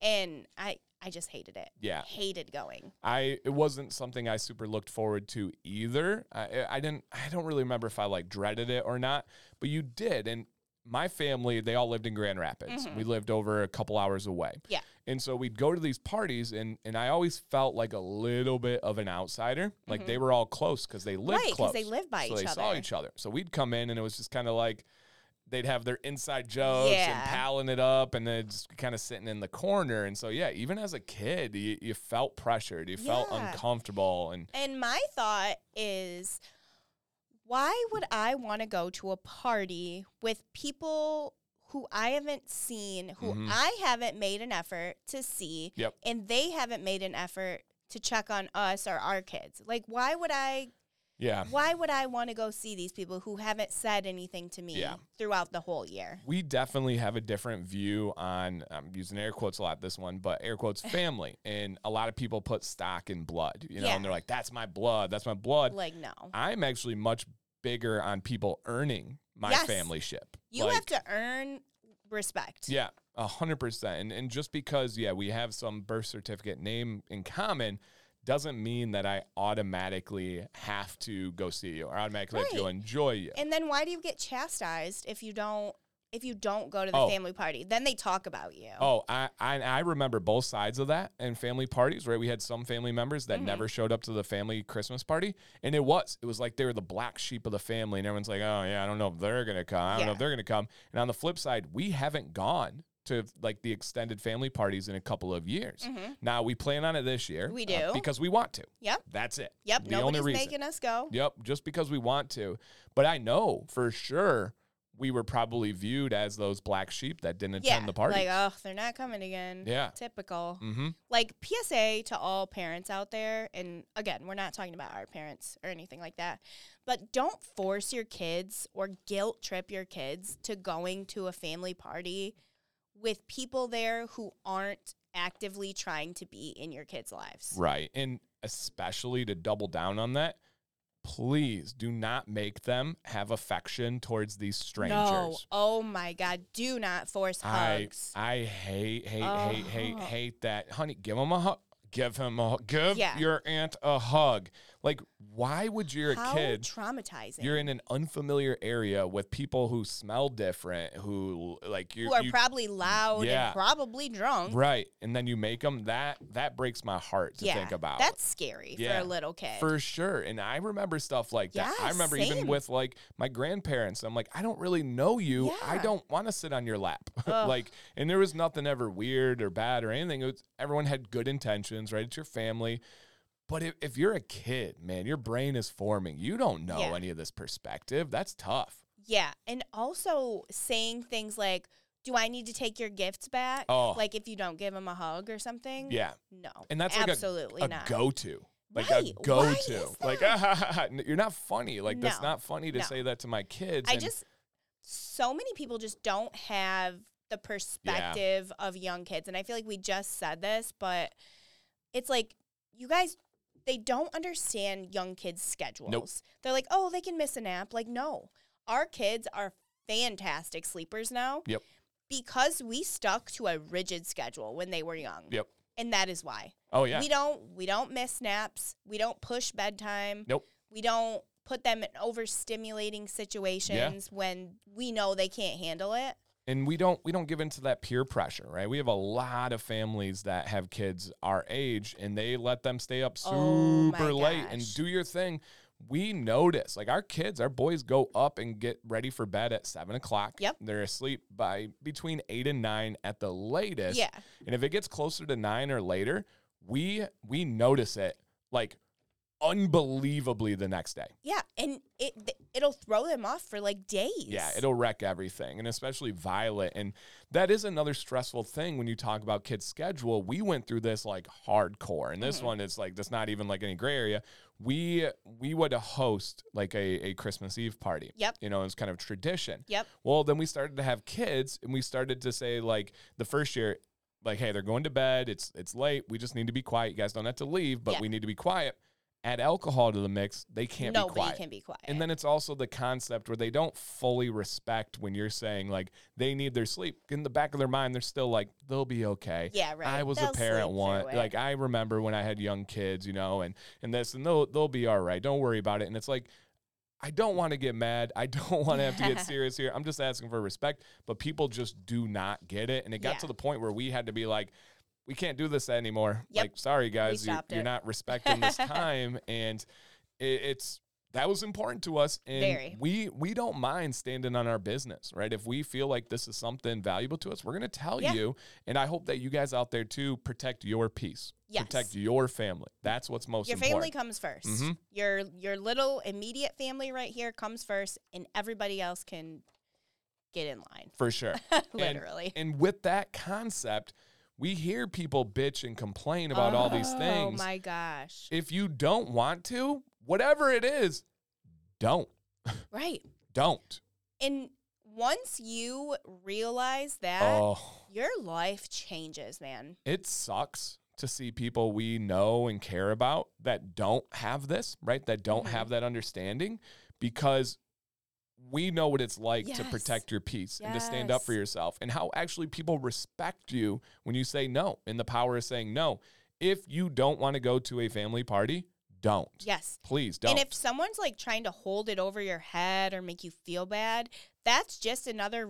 and I, I just hated it. Yeah. hated going. I it wasn't something I super looked forward to either. I I didn't I don't really remember if I like dreaded it or not, but you did and my family, they all lived in Grand Rapids. Mhm. We lived over a couple hours away. Yeah. And so we'd go to these parties and and I always felt like a little bit of an outsider. Like they were all close because they lived Mm-hmm. Right, close. they lived by so each they saw each other. So we'd come in and it was just kind of like they'd have their inside jokes and Yeah. palling it up and then just kind of sitting in the corner. And so yeah, even as a kid, you, you felt pressured. You felt uncomfortable and And my thought is, why would I want to go to a party with people who I haven't seen, who Mhm. I haven't made an effort to see, Yep. and they haven't made an effort to check on us or our kids? Like, why would I? Yeah. Why would I want to go see these people who haven't said anything to me Yeah. throughout the whole year? we definitely have a different view on I'm using air quotes a lot this one, but air quotes family. and a lot of people put stock in blood, you know, Yeah. and they're like, That's my blood, that's my blood. Like, no, I'm actually much bigger on people earning my Yes. family ship. you Like, have to earn respect. Yeah, a hundred percent. And and just because, yeah, we have some birth certificate name in common doesn't mean that I automatically have to go see you or automatically have to enjoy you. And then why do you get chastised if you don't if you don't go to the Oh. family party? Then they talk about you. Oh, I, I I remember both sides of that and family parties, right? We had some family members that Mhm. never showed up to the family Christmas party, and it was it was like they were the black sheep of the family, and everyone's like, oh yeah, I don't know if they're gonna come, I don't know if they're gonna come. And on the flip side, we haven't gone to like the extended family parties in a couple of years. Mhm. Now we plan on it this year. We uh, do. because we want to. Yep. That's it. Yep. The only Nobody's reason. making us go. Yep, just because we want to. But I know for sure we were probably viewed as those black sheep that didn't attend the party. Like, oh, they're not coming again. yeah. Typical. Mm-hmm. Like PSA to all parents out there, and again, we're not talking about our parents or anything like that, but don't force your kids or guilt trip your kids to going to a family party with people there who aren't actively trying to be in your kids' lives. Right. And especially to double down on that, please do not make them have affection towards these strangers. No. Oh my God. Do not force hugs. I hate hate hate hate Oh. hate that. Honey, give him a hug. Give him a give Yeah. your aunt a hug. Like why would your How kid traumatizing. you're in an unfamiliar area with people who smell different, who like you who are you, probably loud Yeah. and probably drunk. right, and then you make them that that breaks my heart to yeah, think about. that's scary Yeah. for a little kid. For sure. And I remember stuff like that. I remember even with like my grandparents. I'm like, I don't really know you. I don't want to sit on your lap. Like, and there was nothing ever weird or bad or anything. It was, everyone had good intentions, right? It's your family. But if, if you're a kid, man, your brain is forming. You don't know Yeah. any of this perspective. That's tough. yeah, and also saying things like, "Do I need to take your gifts back?" Oh. Like if you don't give them a hug or something. Yeah. No. And that's like a- absolutely a not. go to. Like Right. a go to. Like, that? you're not funny. Like, that's not funny to No. say that to my kids. I and- just so many people just don't have the perspective of young kids, and I feel like we just said this, but it's like you guys. They don't understand young kids' schedules. They're like, oh, they can miss a nap. Like, no. Our kids are fantastic sleepers now. Yep. Because we stuck to a rigid schedule when they were young. Yep. And that is why. Oh, yeah. We don't we don't miss naps. We don't push bedtime. Nope. We don't put them in overstimulating situations when we know they can't handle it. And we don't we don't give into that peer pressure right? We have a lot of families that have kids our age and they let them stay up Oh super late and do your thing. We notice like our kids our boys go up and get ready for bed at seven o'clock. Yep. they're asleep by between eight and nine at the latest. Yeah. and if it gets closer to nine or later we we notice it like unbelievably the next day. Yeah, and it it'll throw them off for like days. Yeah, it'll wreck everything, and especially Violet. And that is another stressful thing when you talk about kids' schedule. We went through this like hardcore, and this Mhm. one is like that's not even like any gray area. We we would host like a, a Christmas Eve party. Yep. You know, it's kind of tradition. Yep. Well, then we started to have kids, and we started to say like the first year, like, hey, they're going to bed. It's it's late. We just need to be quiet. You guys don't have to leave, but Yeah. we need to be quiet. Add alcohol to the mix. They can't Nobody be quiet. can be quiet. And then it's also the concept where they don't fully respect when you're saying like they need their sleep. In the back of their mind, they're still like they'll be okay. yeah, right. I was They'll a parent sleep one. through it. Like I remember when I had young kids, you know, and and this and they'll they'll be all right. Don't worry about it. And it's like I don't want to get mad. I don't want to have to get serious here. I'm just asking for respect, but people just do not get it. And it got Yeah. to the point where we had to be like, we can't do this anymore. Yep. Like, sorry guys, you, you're not respecting this time, and it, it's that was important to us, and Very. we we don't mind standing on our business, right? If we feel like this is something valuable to us, we're gonna tell Yeah. you, and I hope that you guys out there too protect your peace, Yes. protect your family. That's what's most Your important. family comes 1st Mhm. Your your little immediate family right here comes first, and everybody else can get in line. for sure. Literally. And with that concept, we hear people bitch and complain about all these things. Oh my gosh! If you don't want to, whatever it is, don't. Right. Don't. And once you realize that, Oh, your life changes, man. it sucks to see people we know and care about that don't have this, right? That don't Mhm. have that understanding because we know what it's like to protect your peace and to stand up for yourself and how actually people respect you when you say no and the power of saying no. If you don't want to go to a family party, don't. Yes. Please don't. And if someone's like trying to hold it over your head or make you feel bad, that's just another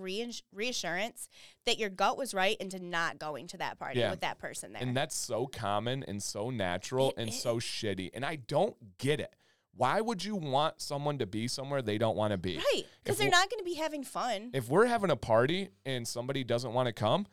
reassurance that your gut was right into not going to that party Yeah. with that person there. And that's so common and so natural It and is. so shitty. And I don't get it. Why would you want someone to be somewhere they don't want to be? right. Because they're not going to be having fun. If we're having a party and somebody doesn't want to come,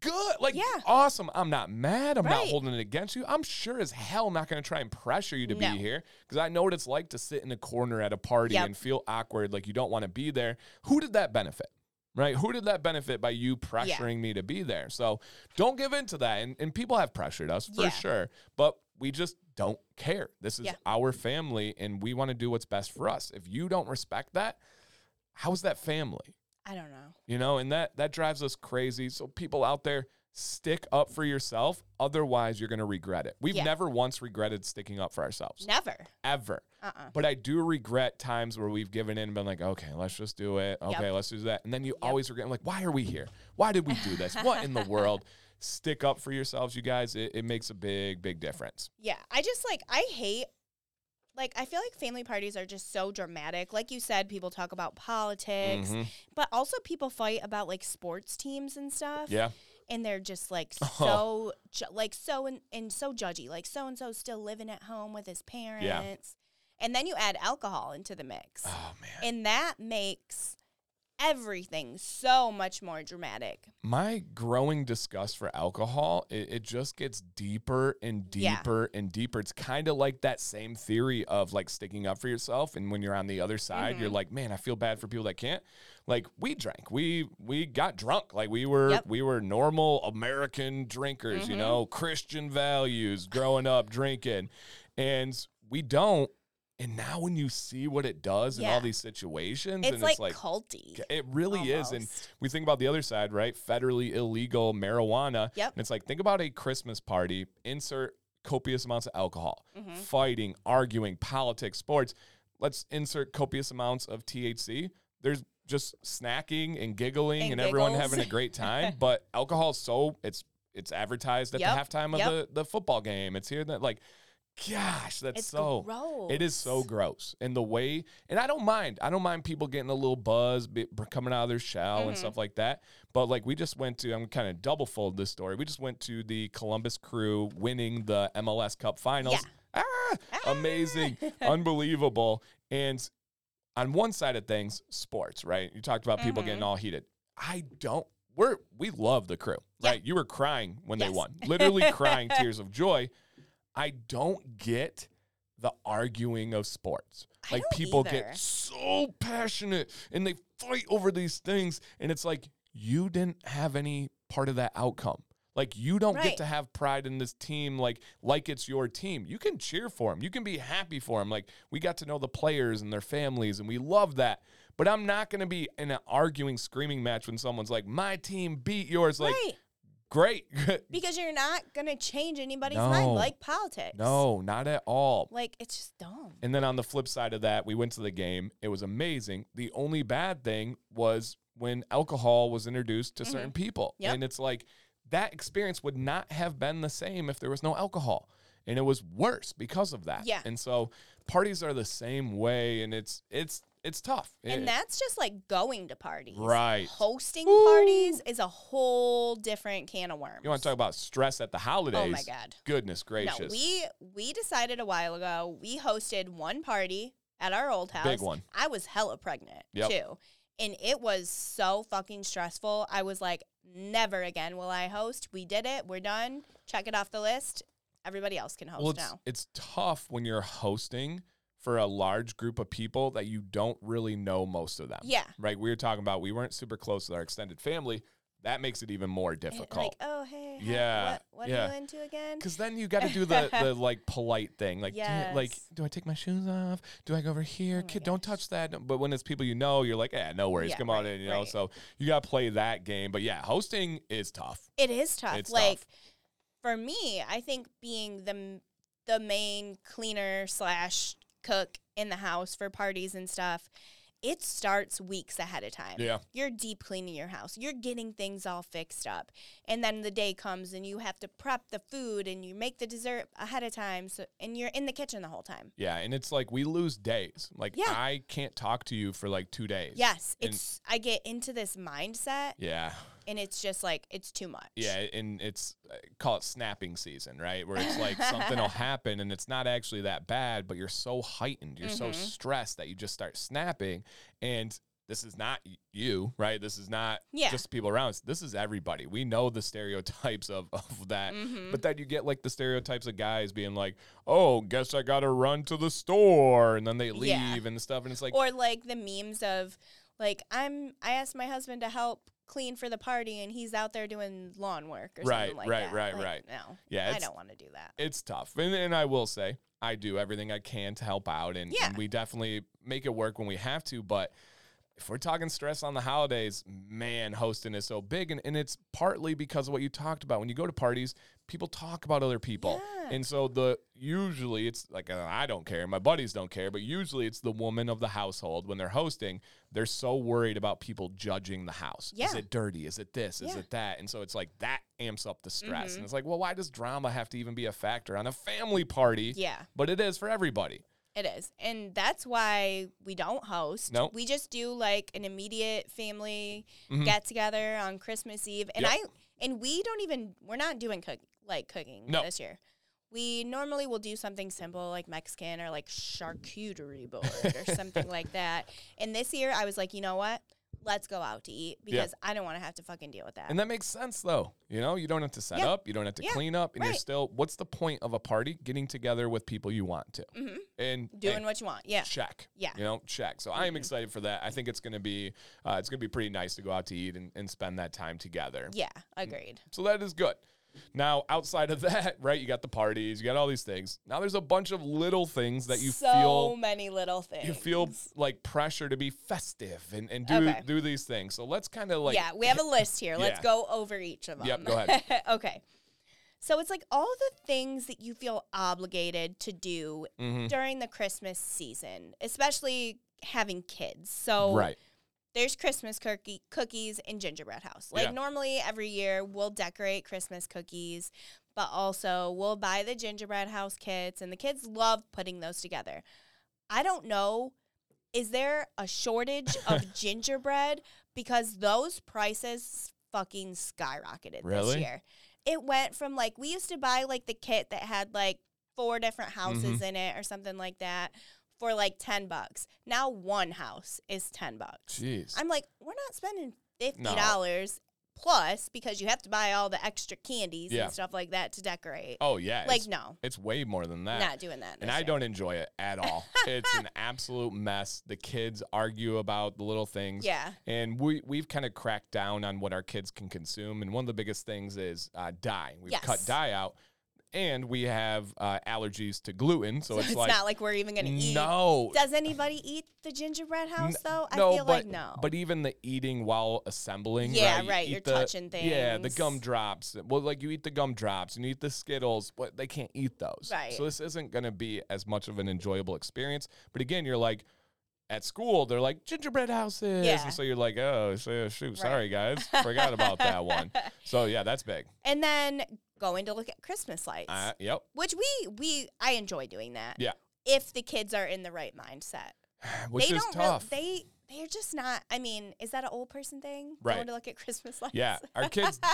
good. Like, Yeah. awesome. I'm not mad. I'm not holding it against you. I'm sure as hell not going to try and pressure you to No. be here because I know what it's like to sit in a corner at a party Yep. and feel awkward, like you don't want to be there. Who did that benefit? Right? Who did that benefit by you pressuring me to be there? So don't give in to that. And, and people have pressured us for Yeah. sure, but we just don't care. This is Yeah. our family and we want to do what's best for us. If you don't respect that, how's that family? I don't know. you know and that that drives us crazy so people out there stick up for yourself otherwise you're going to regret it we've Yeah. never once regretted sticking up for ourselves Never. ever Uh uh but i do regret times where we've given in and been like okay let's just do it okay Yep. let's do that and then you always regret like why are we here why did we do this what in the world stick up for yourselves you guys it, it makes a big big difference Yeah. I just like, I hate, like, I feel like family parties are just so dramatic. Like you said, people talk about politics, Mhm. but also people fight about like sports teams and stuff. yeah and they're just like Oh. so ju- like so and, and so judgy like so and so still living at home with his parents and then you add alcohol into the mix oh man and that makes everything so much more dramatic my growing disgust for alcohol it, it just gets deeper and Yeah. deeper and deeper it's kind of like that same theory of like sticking up for yourself and when you're on the other side you're Mhm. like man i feel bad for people that can't like we drank we we got drunk like we were Yep. we were normal american drinkers you Mhm. know christian values growing up drinking and we don't and now when you see what it does in all these situations it's and like, it's like culty it really is and we think about the other side, right? Federally illegal marijuana. Yep. And it's like, think about a Christmas party, insert copious amounts of alcohol, Mhm. fighting, arguing, politics, sports. Let's insert copious amounts of THC. There's just snacking and giggling and, And everyone having a great time. but alcohol is so it's it's advertised at Yep. the halftime of Yep. the, the football game. It's here that like gosh, that's it's so gross it is so gross. And the way, and I don't mind. I don't mind people getting a little buzz, be, coming out of their shell and Mhm. stuff like that. But like we just went to, I'm kind of double fold this story. We just went to the Columbus Crew winning the MLS Cup Finals. Yeah. Ah, Ah. amazing, unbelievable. And on one side of things, sports, right? You talked about people Mhm. getting all heated. I don't. We're we love the crew, Yeah. right? You were crying when they won, literally crying tears of joy. I don't get the arguing of sports. I Like people either. get so passionate and they fight over these things and it's like you didn't have any part of that outcome. Like you don't Right. get to have pride in this team like like it's your team. You can cheer for them. You can be happy for them. Like we got to know the players and their families and we love that. But I'm not going to be in an arguing screaming match when someone's like my team beat yours like right. Great. Because you're not going to change anybody's No. mind like politics. no, not at all. Like, it's just dumb. And then on the flip side of that, we went to the game. It was amazing. The only bad thing was when alcohol was introduced to certain people. Mm-hmm. Yep. And it's like that experience would not have been the same if there was no alcohol. And it was worse because of that. Yeah. And so parties are the same way and it's it's it's tough. And It- that's just like going to parties. Right. Hosting Ooh. parties is a whole different can of worms. you want to talk about stress at the holidays? Oh my God. Goodness gracious. No, we we decided a while ago. We hosted one party at our old house. Big one. I was hella pregnant Yep. too, and it was so fucking stressful. I was like, never again will I host. We did it. We're done. Check it off the list. Everybody else can host well, it's, now. it's tough when you're hosting for a large group of people that you don't really know most of them. Yeah. Right. We were talking about we weren't super close with our extended family. That makes it even more difficult. Like, oh hey, Yeah, what, what yeah. are you into again? Because then you got to do the, the like polite thing, like do you- like do I take my shoes off? Do I go over here? Oh Kid, don't touch that. But when it's people you know, you're like, yeah, no worries, Yeah, come on in, you know. So you got to play that game. But yeah, hosting is tough. It is tough. It's like tough. for me, I think being the the main cleaner slash cook in the house for parties and stuff, it starts weeks ahead of time. Yeah. You're deep cleaning your house. You're getting things all fixed up. And then the day comes and you have to prep the food and you make the dessert ahead of time so and you're in the kitchen the whole time. Yeah, and it's like we lose days. Like Yeah. I can't talk to you for like two days. Yes, And- it's I get into this mindset Yeah. And it's just like it's too much. Yeah, and it's uh, call it snapping season, right? Where it's like something will happen and it's not actually that bad, but you're so heightened, you're so Mhm. stressed that you just start snapping. And this is not you, right? This is not Yeah. just people around us. This is everybody. We know the stereotypes of, of that. Mhm. But then you get like the stereotypes of guys being like, oh, guess I got to run to the store. And then they leave Yeah. and stuff. And it's like, or like the memes of like I'm I asked my husband to help clean for the party and he's out there doing lawn work or Right, something like right, that. right, Like, right. No. Yeah, I don't want to do that. it's tough. And, and I will say, I do everything I can to help out. And, Yeah. and we definitely make it work when we have to. But if we're talking stress on the holidays, man, hosting is so big. And, and it's partly because of what you talked about. When you go to parties, people talk about other people. Yeah. And so the usually it's like uh, I don't care, my buddies don't care, but usually it's the woman of the household when they're hosting, they're so worried about people judging the house. Yeah. Is it dirty? Is it this? Is Yeah. it that? And so it's like that amps up the stress. Mhm. And it's like, well, why does drama have to even be a factor on a family party? Yeah, But it is for everybody. It is. And that's why we don't host. Nope. We just do like an immediate family Mhm. get together on Christmas Eve. And Yep. I and we don't even we're not doing cook like cooking No. this year. We normally will do something simple like Mexican or like charcuterie board or something like that. And this year I was like, you know what? Let's go out to eat Yeah. because I don't want to have to fucking deal with that. And that makes sense though. You know, you don't have to set Yeah. up, you don't have to Yeah. clean up, and you're still what's the point of a party? Getting together with people you want to. hmm And Doing hey, what you want. Yeah. check. Yeah. You know, check. So I am excited for that. I think it's gonna be uh, it's gonna be pretty nice to go out to eat and, and spend that time together. Yeah. Agreed. So that is good. Now, outside of that, right, you got the parties, you got all these things. Now there's a bunch of little things that you so feel many little things. you feel like pressure to be festive and, and do Okay. do these things. So let's kind of like yeah, we have a list here. Let's Yeah. go over each of them. Yep, go ahead. okay. So it's like all the things that you feel obligated to do Mhm. during the Christmas season, especially having kids. So right. There's Christmas cookie cookies in gingerbread house. Like Yeah. normally every year we'll decorate Christmas cookies, but also we'll buy the gingerbread house kits and the kids love putting those together. I don't know is there a shortage of gingerbread because those prices fucking skyrocketed this year. It went from like we used to buy like the kit that had like four different houses mm-hmm. in it or something like that for like 10 bucks. Now one house is 10 bucks. Jeez. I'm like, we're not spending fifty dollars plus because you have to buy all the extra candies Yeah. and stuff like that to decorate. Oh yeah, like it's, no, it's way more than that. not doing that. and I year. don't enjoy it at all. it's an absolute mess. The kids argue about the little things. Yeah. And we we've kind of cracked down on what our kids can consume, and one of the biggest things is uh, dye. We've cut dye out, and we have uh, allergies to gluten, so, So it's, it's like not like we're even gonna eat. no. Does anybody eat the gingerbread house N- though? I no, feel but, like no. But even the eating while assembling, Yeah, right? you right, you're the- touching things. Yeah, the things. gumdrops. Well, like you eat the gumdrops and you eat the Skittles, but they can't eat those. Right. So this isn't going to be as much of an enjoyable experience. But again, you're like. At school, they're like gingerbread houses, Yeah. and so you're like, oh, shoot, Right. sorry guys, forgot about that one. So yeah, that's big. and then going to look at Christmas lights, Uh, yep. which we we I enjoy doing that. Yeah. If the kids are in the right mindset, Which they is don't tough. They they're just not. I mean, is that an old person thing? Right. Going to look at Christmas lights. Yeah, our kids.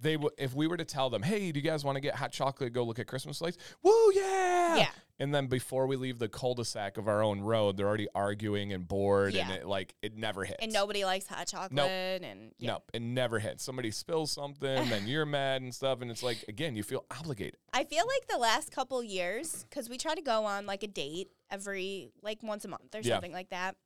They would if we were to tell them, hey, do you guys want to get hot chocolate? Go look at Christmas lights. Woo, yeah, Yeah. And then before we leave the cul-de-sac of our own road, they're already arguing and bored, and it like it never hits. and nobody likes hot chocolate. nope. And yeah. no, it never hits. Somebody spills something, then you're mad and stuff, and it's like again, you feel obligated. I feel like the last couple years, because we try to go on like a date every like once a month or Yeah. something like that.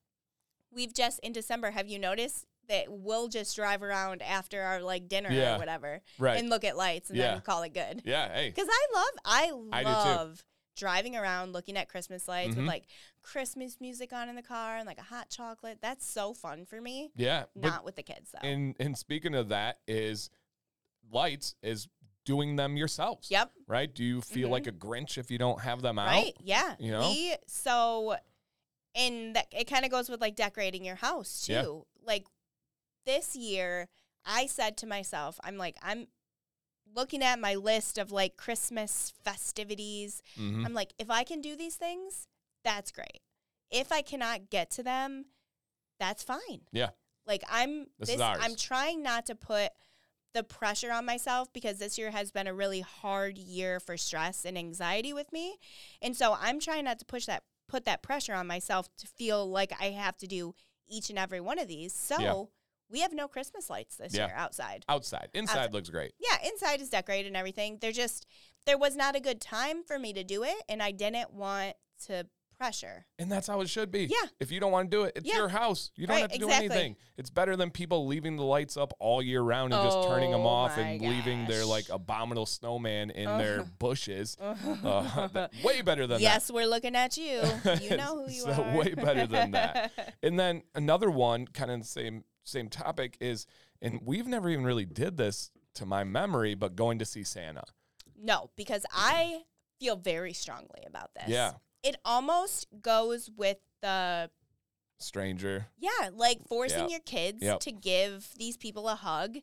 We've just in December. Have you noticed that we'll just drive around after our like dinner Yeah. or whatever Right. and look at lights and Yeah. then call it good? yeah. Hey. Because I love, I I love driving around looking at Christmas lights Mhm. with like Christmas music on in the car and like a hot chocolate. That's so fun for me. Yeah. Not with the kids though. and and speaking of that, is lights is doing them yourselves. yep. Right? Do you feel Mhm. like a Grinch if you don't have them out? Right. Yeah. you know? We so and that it kind of goes with like decorating your house too. Yeah. Like this year I said to myself, I'm like, I'm looking at my list of like Christmas festivities. Mhm. I'm like, if I can do these things, that's great. If I cannot get to them, that's fine. Yeah. Like I'm This this. I'm trying not to put the pressure on myself because this year has been a really hard year for stress and anxiety with me. And so I'm trying not to push that put that pressure on myself to feel like I have to do each and every one of these. So Yeah. We have no Christmas lights this Yeah. year outside. Outside. Inside Outside. looks great. Yeah, inside is decorated and everything. They're just there was not a good time for me to do it and I didn't want to pressure. And that's how it should be. Yeah. If you don't want to do it, it's Yeah. your house. You don't Right, have to do anything. It's better than people leaving the lights up all year round and just turning them Oh off and leaving their like abominable snowman in their Uh-huh. bushes. Uh, way better than yes, we're looking at you. You know who you So are. way better than that. that. And then another one, kind of the same same topic, is and we've never even really did this to my memory, but going to see Santa. no, because I feel very strongly about this. Yeah. It almost goes with the Stranger. yeah, like forcing Yep. your kids Yep. to give these people a hug.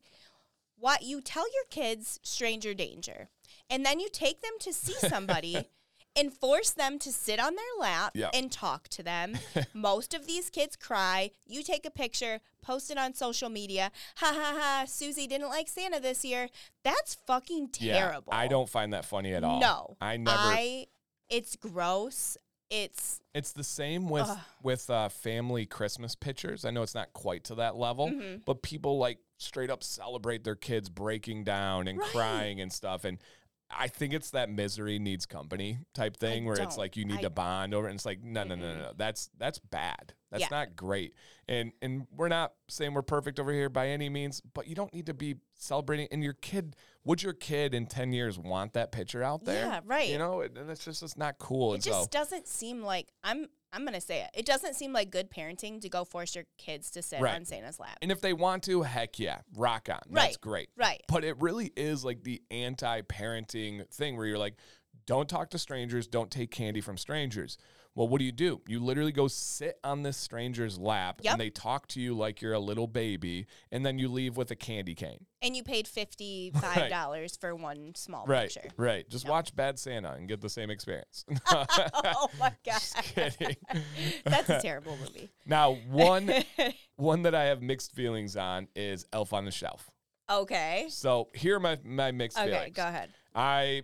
What you tell your kids stranger danger. And then you take them to see somebody and force them to sit on their lap and talk to them. Most of these kids cry. You take a picture, post it on social media. Ha ha ha, Susie didn't like Santa this year. That's fucking terrible. Yeah, I don't find that funny at all. No. I never. I it's gross. It's It's the same with with uh, family Christmas pictures. I know it's not quite to that level, Mhm. but people like straight up celebrate their kids breaking down and Right. crying and stuff. And I think it's that misery needs company type thing where it's like you need I- to bond over it. And it's like no, no, no, no, no. That's that's bad. That's Yeah. not great. And and we're not saying we're perfect over here by any means, but you don't need to be celebrating. And your kid, would your kid in ten years want that picture out there? Yeah, right. You know, and it's just it's not cool. it and just so doesn't seem like I'm I'm gonna say it. It doesn't seem like good parenting to go force your kids to sit Right. on Santa's lap. And if they want to, heck yeah, rock on. That's great. Right. But it really is like the anti parenting thing where you're like, don't talk to strangers, don't take candy from strangers. Well, what do you do? You literally go sit on this stranger's lap Yep. and they talk to you like you're a little baby, and then you leave with a candy cane. And you paid fifty five dollars for one small Right. picture. Right. Just watch Bad Santa and get the same experience. oh my god. Just kidding. That's a terrible movie. now, one one that I have mixed feelings on is Elf on the Shelf. okay. So here are my, my mixed Okay, feelings. Okay, go ahead. I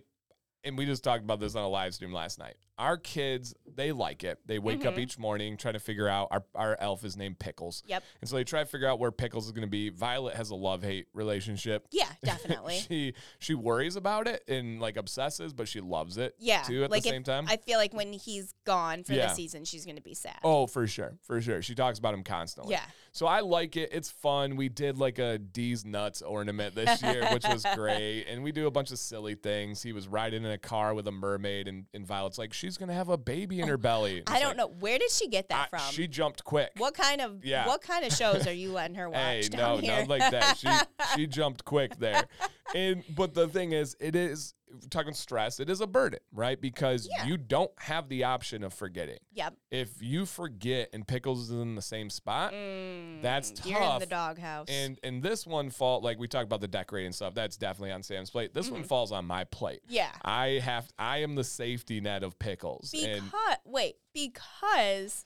and we just talked about this on a live stream last night. Our kids they like it. They wake up Mhm. each morning trying to figure out our, our elf is named Pickles. Yep. And so they try to figure out where Pickles is going to be. Violet has a love hate relationship. Yeah, definitely. she she worries about it and like obsesses, but she loves it yeah. too at like the same time. I feel like when he's gone for Yeah. the season, she's going to be sad. oh, for sure. For sure. She talks about him constantly. yeah. So I like it. It's fun. We did like a D's nuts ornament this year, which was great. And we do a bunch of silly things. He was riding in a car with a mermaid, and, and Violet's like, she's gonna have a baby in her belly. I don't like, know. Where did she get that I- from? She jumped quick. what kind of Yeah. what kind of shows are you letting her watch Hey, no, here? not like that. She she jumped quick there. And but the thing is, it is talking stress. It is a burden, right? Because Yeah. you don't have the option of forgetting. yep. If you forget and Pickles is in the same spot, Mm, That's You're in the tough. doghouse. And and this one fall like we talked about the decorating stuff. That's definitely on Sam's plate. This Mm-hmm. one falls on my plate. yeah. I have I am the safety net of pickles. Because and wait, because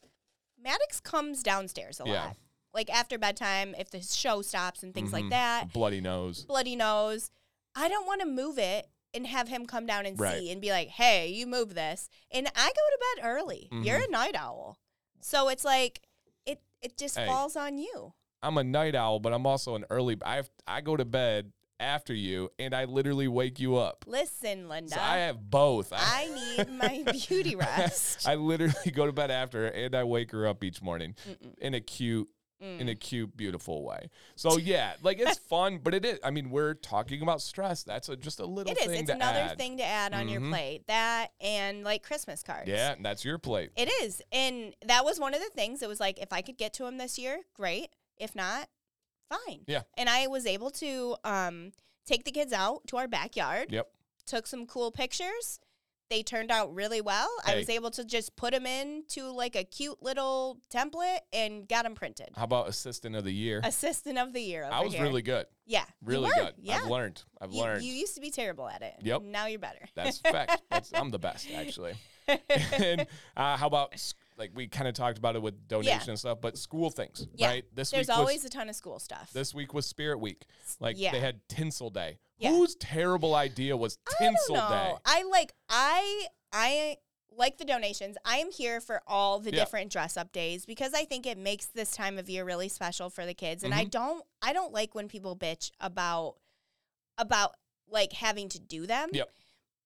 Maddox comes downstairs a Yeah. lot. Like after bedtime, if the show stops and things Mhm. like that, bloody nose. bloody nose. I don't want to move it and have him come down and Right. see and be like, "Hey, you move this." And I go to bed early. You're Mm-hmm. a night owl, so it's like it it just Hey. falls on you. I'm a night owl, but I'm also an early I have, I go to bed after you and I literally wake you up. Listen, Linda, So I have both. I need my beauty rest. I literally go to bed after and I wake her up each morning Mm-mm. in a cute Mm. in a cute, beautiful way. So yeah, like it's fun, but it is. I mean, we're talking about stress. That's a, just a little It is. thing It's another add. thing to add on your Mhm. plate. That and like Christmas cards. Yeah, that's your plate. It is. And that was one of the things. It was like, if I could get to him this year, great. If not, fine. Yeah. And I was able to um, take the kids out to our backyard, Yep. took some cool pictures. They turned out really well. I was able to just put them into like a cute little template and got them printed. How about assistant of the year? Assistant of the year. I was here. really good. yeah, Really good. Yeah, I've learned. I've you, learned. you used to be terrible at it. Yep. Now you're better. That's fact. That's, I'm the best, actually. and uh, how about like we kind of talked about it with donation and stuff, but school things, Yeah. right? This There's week was, always a ton of school stuff. this week was Spirit Week. Like yeah. they had Tinsel Day. Yeah. Whose terrible idea was Tinsel I don't Day? I like I I like the donations. I am here for all the Yeah. different dress up days because I think it makes this time of year really special for the kids. And I Mm-hmm. don't I don't like when people bitch about about like having to do them. Yep.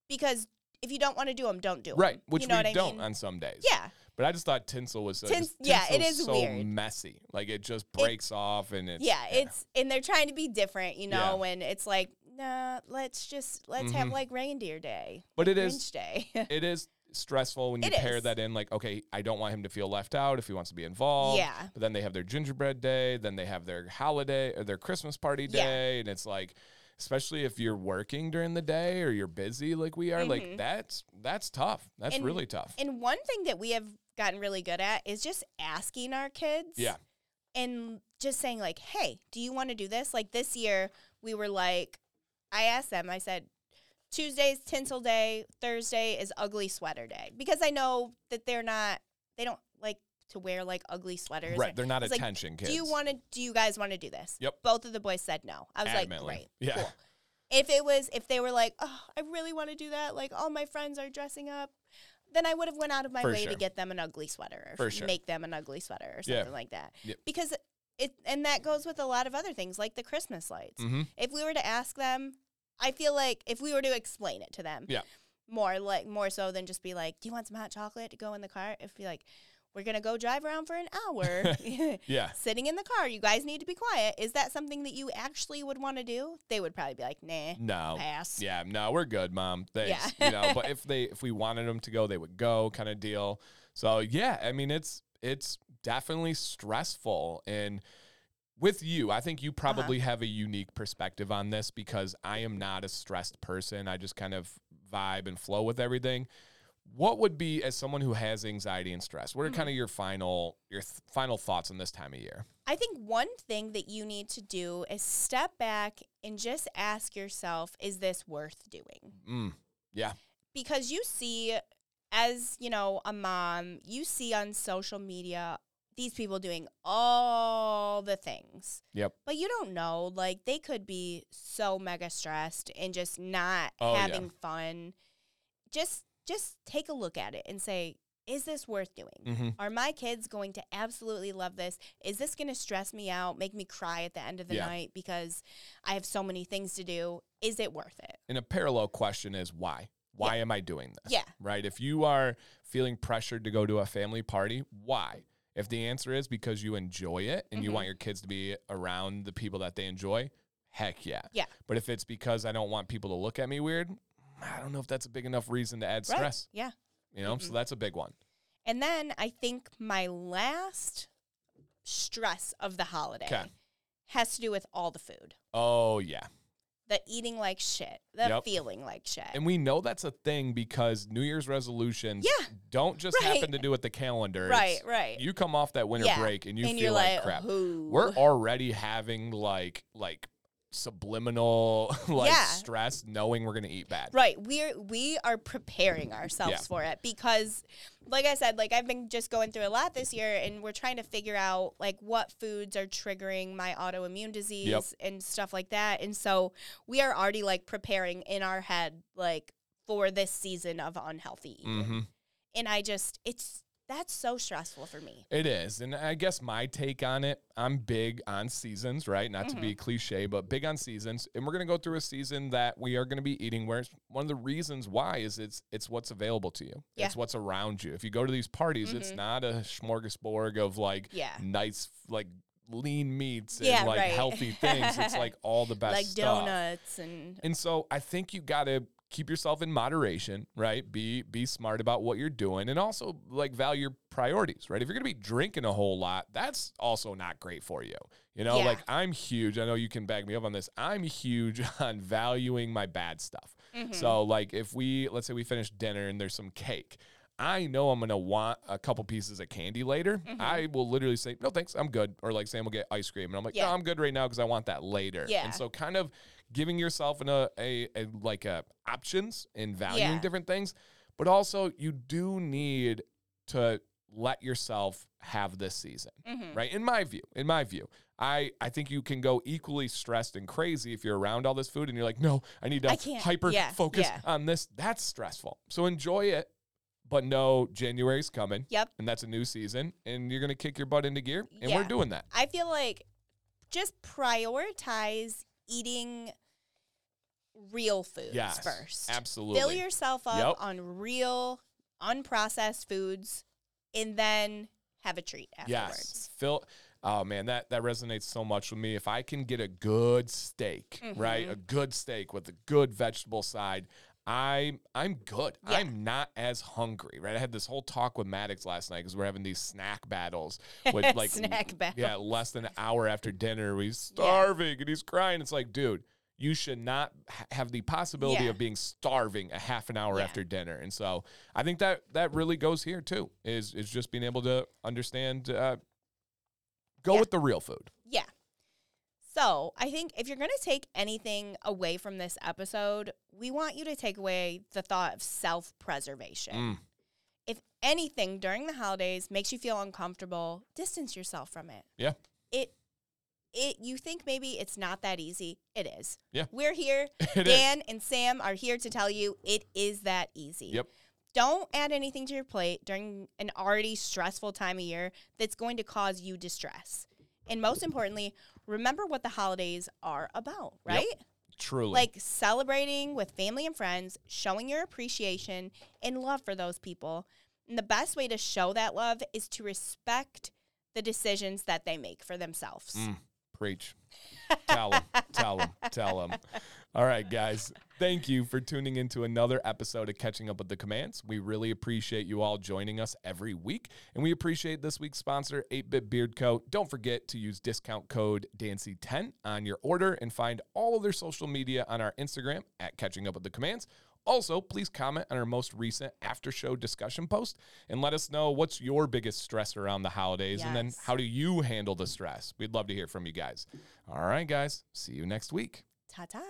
Because if you don't want to do them, don't do them. Right, which you know we what I don't mean? on some days. Yeah. But I just thought tinsel was Tins- just- yeah, it is so weird. messy. Like it just breaks off and it's yeah, it's and they're trying to be different, you know, Yeah. when it's like, nah, let's just let's have Mhm. like reindeer day. But it Grinch is day. it is stressful when you It pair is. that in like okay i don't want him to feel left out if he wants to be involved Yeah. but then they have their gingerbread day then they have their holiday or their christmas party Yeah. day and it's like especially if you're working during the day or you're busy like we are like Mhm. that's that's tough that's And- really tough And one thing that we have gotten really good at is just asking our kids. Yeah. And just saying, like, hey, do you want to do this? Like this year, we were like, I asked them, I said, Tuesday's tinsel day, Thursday is ugly sweater day. Because I know that they're not, they don't like to wear like ugly sweaters. right they're not It's like, attention kids Do you want to, do you guys want to do this? Yep. Both of the boys said no. I was like, great. Yeah. Cool. If it was, if they were like, oh, I really want to do that, like all my friends are dressing up, then I would have went out of my For way sure. to get them an ugly sweater or For f- sure. make them an ugly sweater or Yeah. something like that. Yep. Because it, and that goes with a lot of other things like the Christmas lights. mm-hmm. If we were to ask them, I feel like if we were to explain it to them, Yeah. more like more so than just be like, do you want some hot chocolate to go in the car? If you like, we're gonna go drive around for an hour. yeah Sitting in the car, you guys need to be quiet. Is that something that you actually would want to do? They would probably be like, nah, no pass. yeah no we're good mom thanks Yeah. you know but if they if we wanted them to go they would go kind of deal so yeah i mean it's it's definitely stressful and with you i think you Uh-huh. probably have a unique perspective on this because i am not a stressed person i just kind of vibe and flow with everything what would be as someone who has anxiety and stress what are Mm-hmm. kind of your final your th- final thoughts on this time of year I think one thing that you need to do is step back and just ask yourself, is this worth doing? mm, yeah Because you see, as you know, a mom, you see on social media these people doing all the things. yep But you don't know, like they could be so mega stressed and just not Oh, yeah. having fun. Just just take a look at it and say, is this worth doing? Mm-hmm. Are my kids going to absolutely love this? Is this going to stress me out, make me cry at the end of the Yeah. night because I have so many things to do? Is it worth it? And a parallel question is why? Why am I doing this? Yeah. Right. If you are feeling pressured to go to a family party, why? If the answer is because you enjoy it and you Mhm. want your kids to be around the people that they enjoy, heck yeah. Yeah. But if it's because I don't want people to look at me weird, I don't know if that's a big enough reason to add Right. stress. Yeah. You know, so mm-hmm. that's a big one. And then I think my last stress of the holiday 'Kay. has to do with all the food. Oh yeah. The eating like shit, the Yep. feeling like shit. And we know that's a thing because New Year's resolutions Yeah. don't just Right. happen to do with the calendar. right, It's- right. You come off that winter Yeah. break and you and feel like, like, crap. Ooh. We're already having like like subliminal like Yeah. stress knowing we're gonna eat bad. Right. We're we are preparing ourselves Yeah. for it because like I said, like I've been just going through a lot this year and we're trying to figure out like what foods are triggering my autoimmune disease and stuff like that. And so we are already like preparing in our head like for this season of unhealthy eating. hmm And I just it's that's so stressful for me. It is. And I guess my take on it, I'm big on seasons, right? Not to Mm-hmm. be cliche, but big on seasons. And we're gonna go through a season that we are gonna be eating where it's- one of the reasons why is it's it's what's available to you. Yeah. It's what's around you. If you go to these parties, it's Mhm. not a smorgasbord of like Yeah. nice like lean meats and Yeah, like right. healthy things. It's like all the best like stuff. donuts and And so I think you got to keep yourself in moderation, right? Be be smart about what you're doing and also like value your priorities, right? If you're going to be drinking a whole lot, that's also not great for you. You know, Yeah. like I'm huge. I know you can back me up on this. I'm huge on valuing my bad stuff. Mhm. So like if we let's say we finish dinner and there's some cake, I know I'm gonna want a couple pieces of candy later. Mhm. I will literally say, no thanks, I'm good. Or like Sam will get ice cream. And I'm like, Yeah. no, I'm good right now because I want that later. Yeah. And so kind of giving yourself an, a, a, a like a options and valuing Yeah. different things. But also you do need to let yourself have this season Mhm. right in my view in my view i i think you can go equally stressed and crazy if you're around all this food and you're like no i need to can't. hyper Yeah, focus yeah. on this that's stressful so enjoy it but no, january's coming Yep. and that's a new season and you're gonna kick your butt into gear and we're doing that I feel like just prioritize eating real foods yes first. absolutely Fill yourself up Yep. on real, unprocessed foods, and then have a treat afterwards. Yes. Phil Oh man, that that resonates so much with me. If I can get a good steak, right? Mhm. A good steak with a good vegetable side, I I'm good. Yeah. I'm not as hungry, right? I had this whole talk with Maddox last night because we're having these snack battles with like Snack battle. yeah, less than an hour after dinner, he's starving and he's crying. It's like, dude, you should not ha- have the possibility Yeah. of being starving a half an hour Yeah. after dinner. And so I think that that really goes here too. Is is just being able to understand. Uh, go Yeah. with the real food. Yeah. So I think if you're going to take anything away from this episode, we want you to take away the thought of self preservation. Mm, If anything during the holidays makes you feel uncomfortable, distance yourself from it. Yeah. It, it, you think maybe it's not that easy. It is. Yeah. We're here. It is. Dan and Sam are here to tell you it is that easy. Yep. Don't add anything to your plate during an already stressful time of year that's going to cause you distress. And most importantly, remember what the holidays are about, Yep. right? Truly. Like celebrating with family and friends, showing your appreciation and love for those people. And the best way to show that love is to respect the decisions that they make for themselves. Mm, preach. tell them. Tell them. Tell them. All right, guys. Thank you for tuning into another episode of Catching Up with the Commands. We really appreciate you all joining us every week. And we appreciate this week's sponsor, 8 Bit Beard Co. Don't forget to use discount code DANCY10 on your order and find all of their social media on our Instagram at Catching Up with the Commands. Also, please comment on our most recent after show discussion post and let us know what's your biggest stress around the holidays and then how do you handle the stress? We'd love to hear from you guys. All right, guys. See you next week. Ta ta.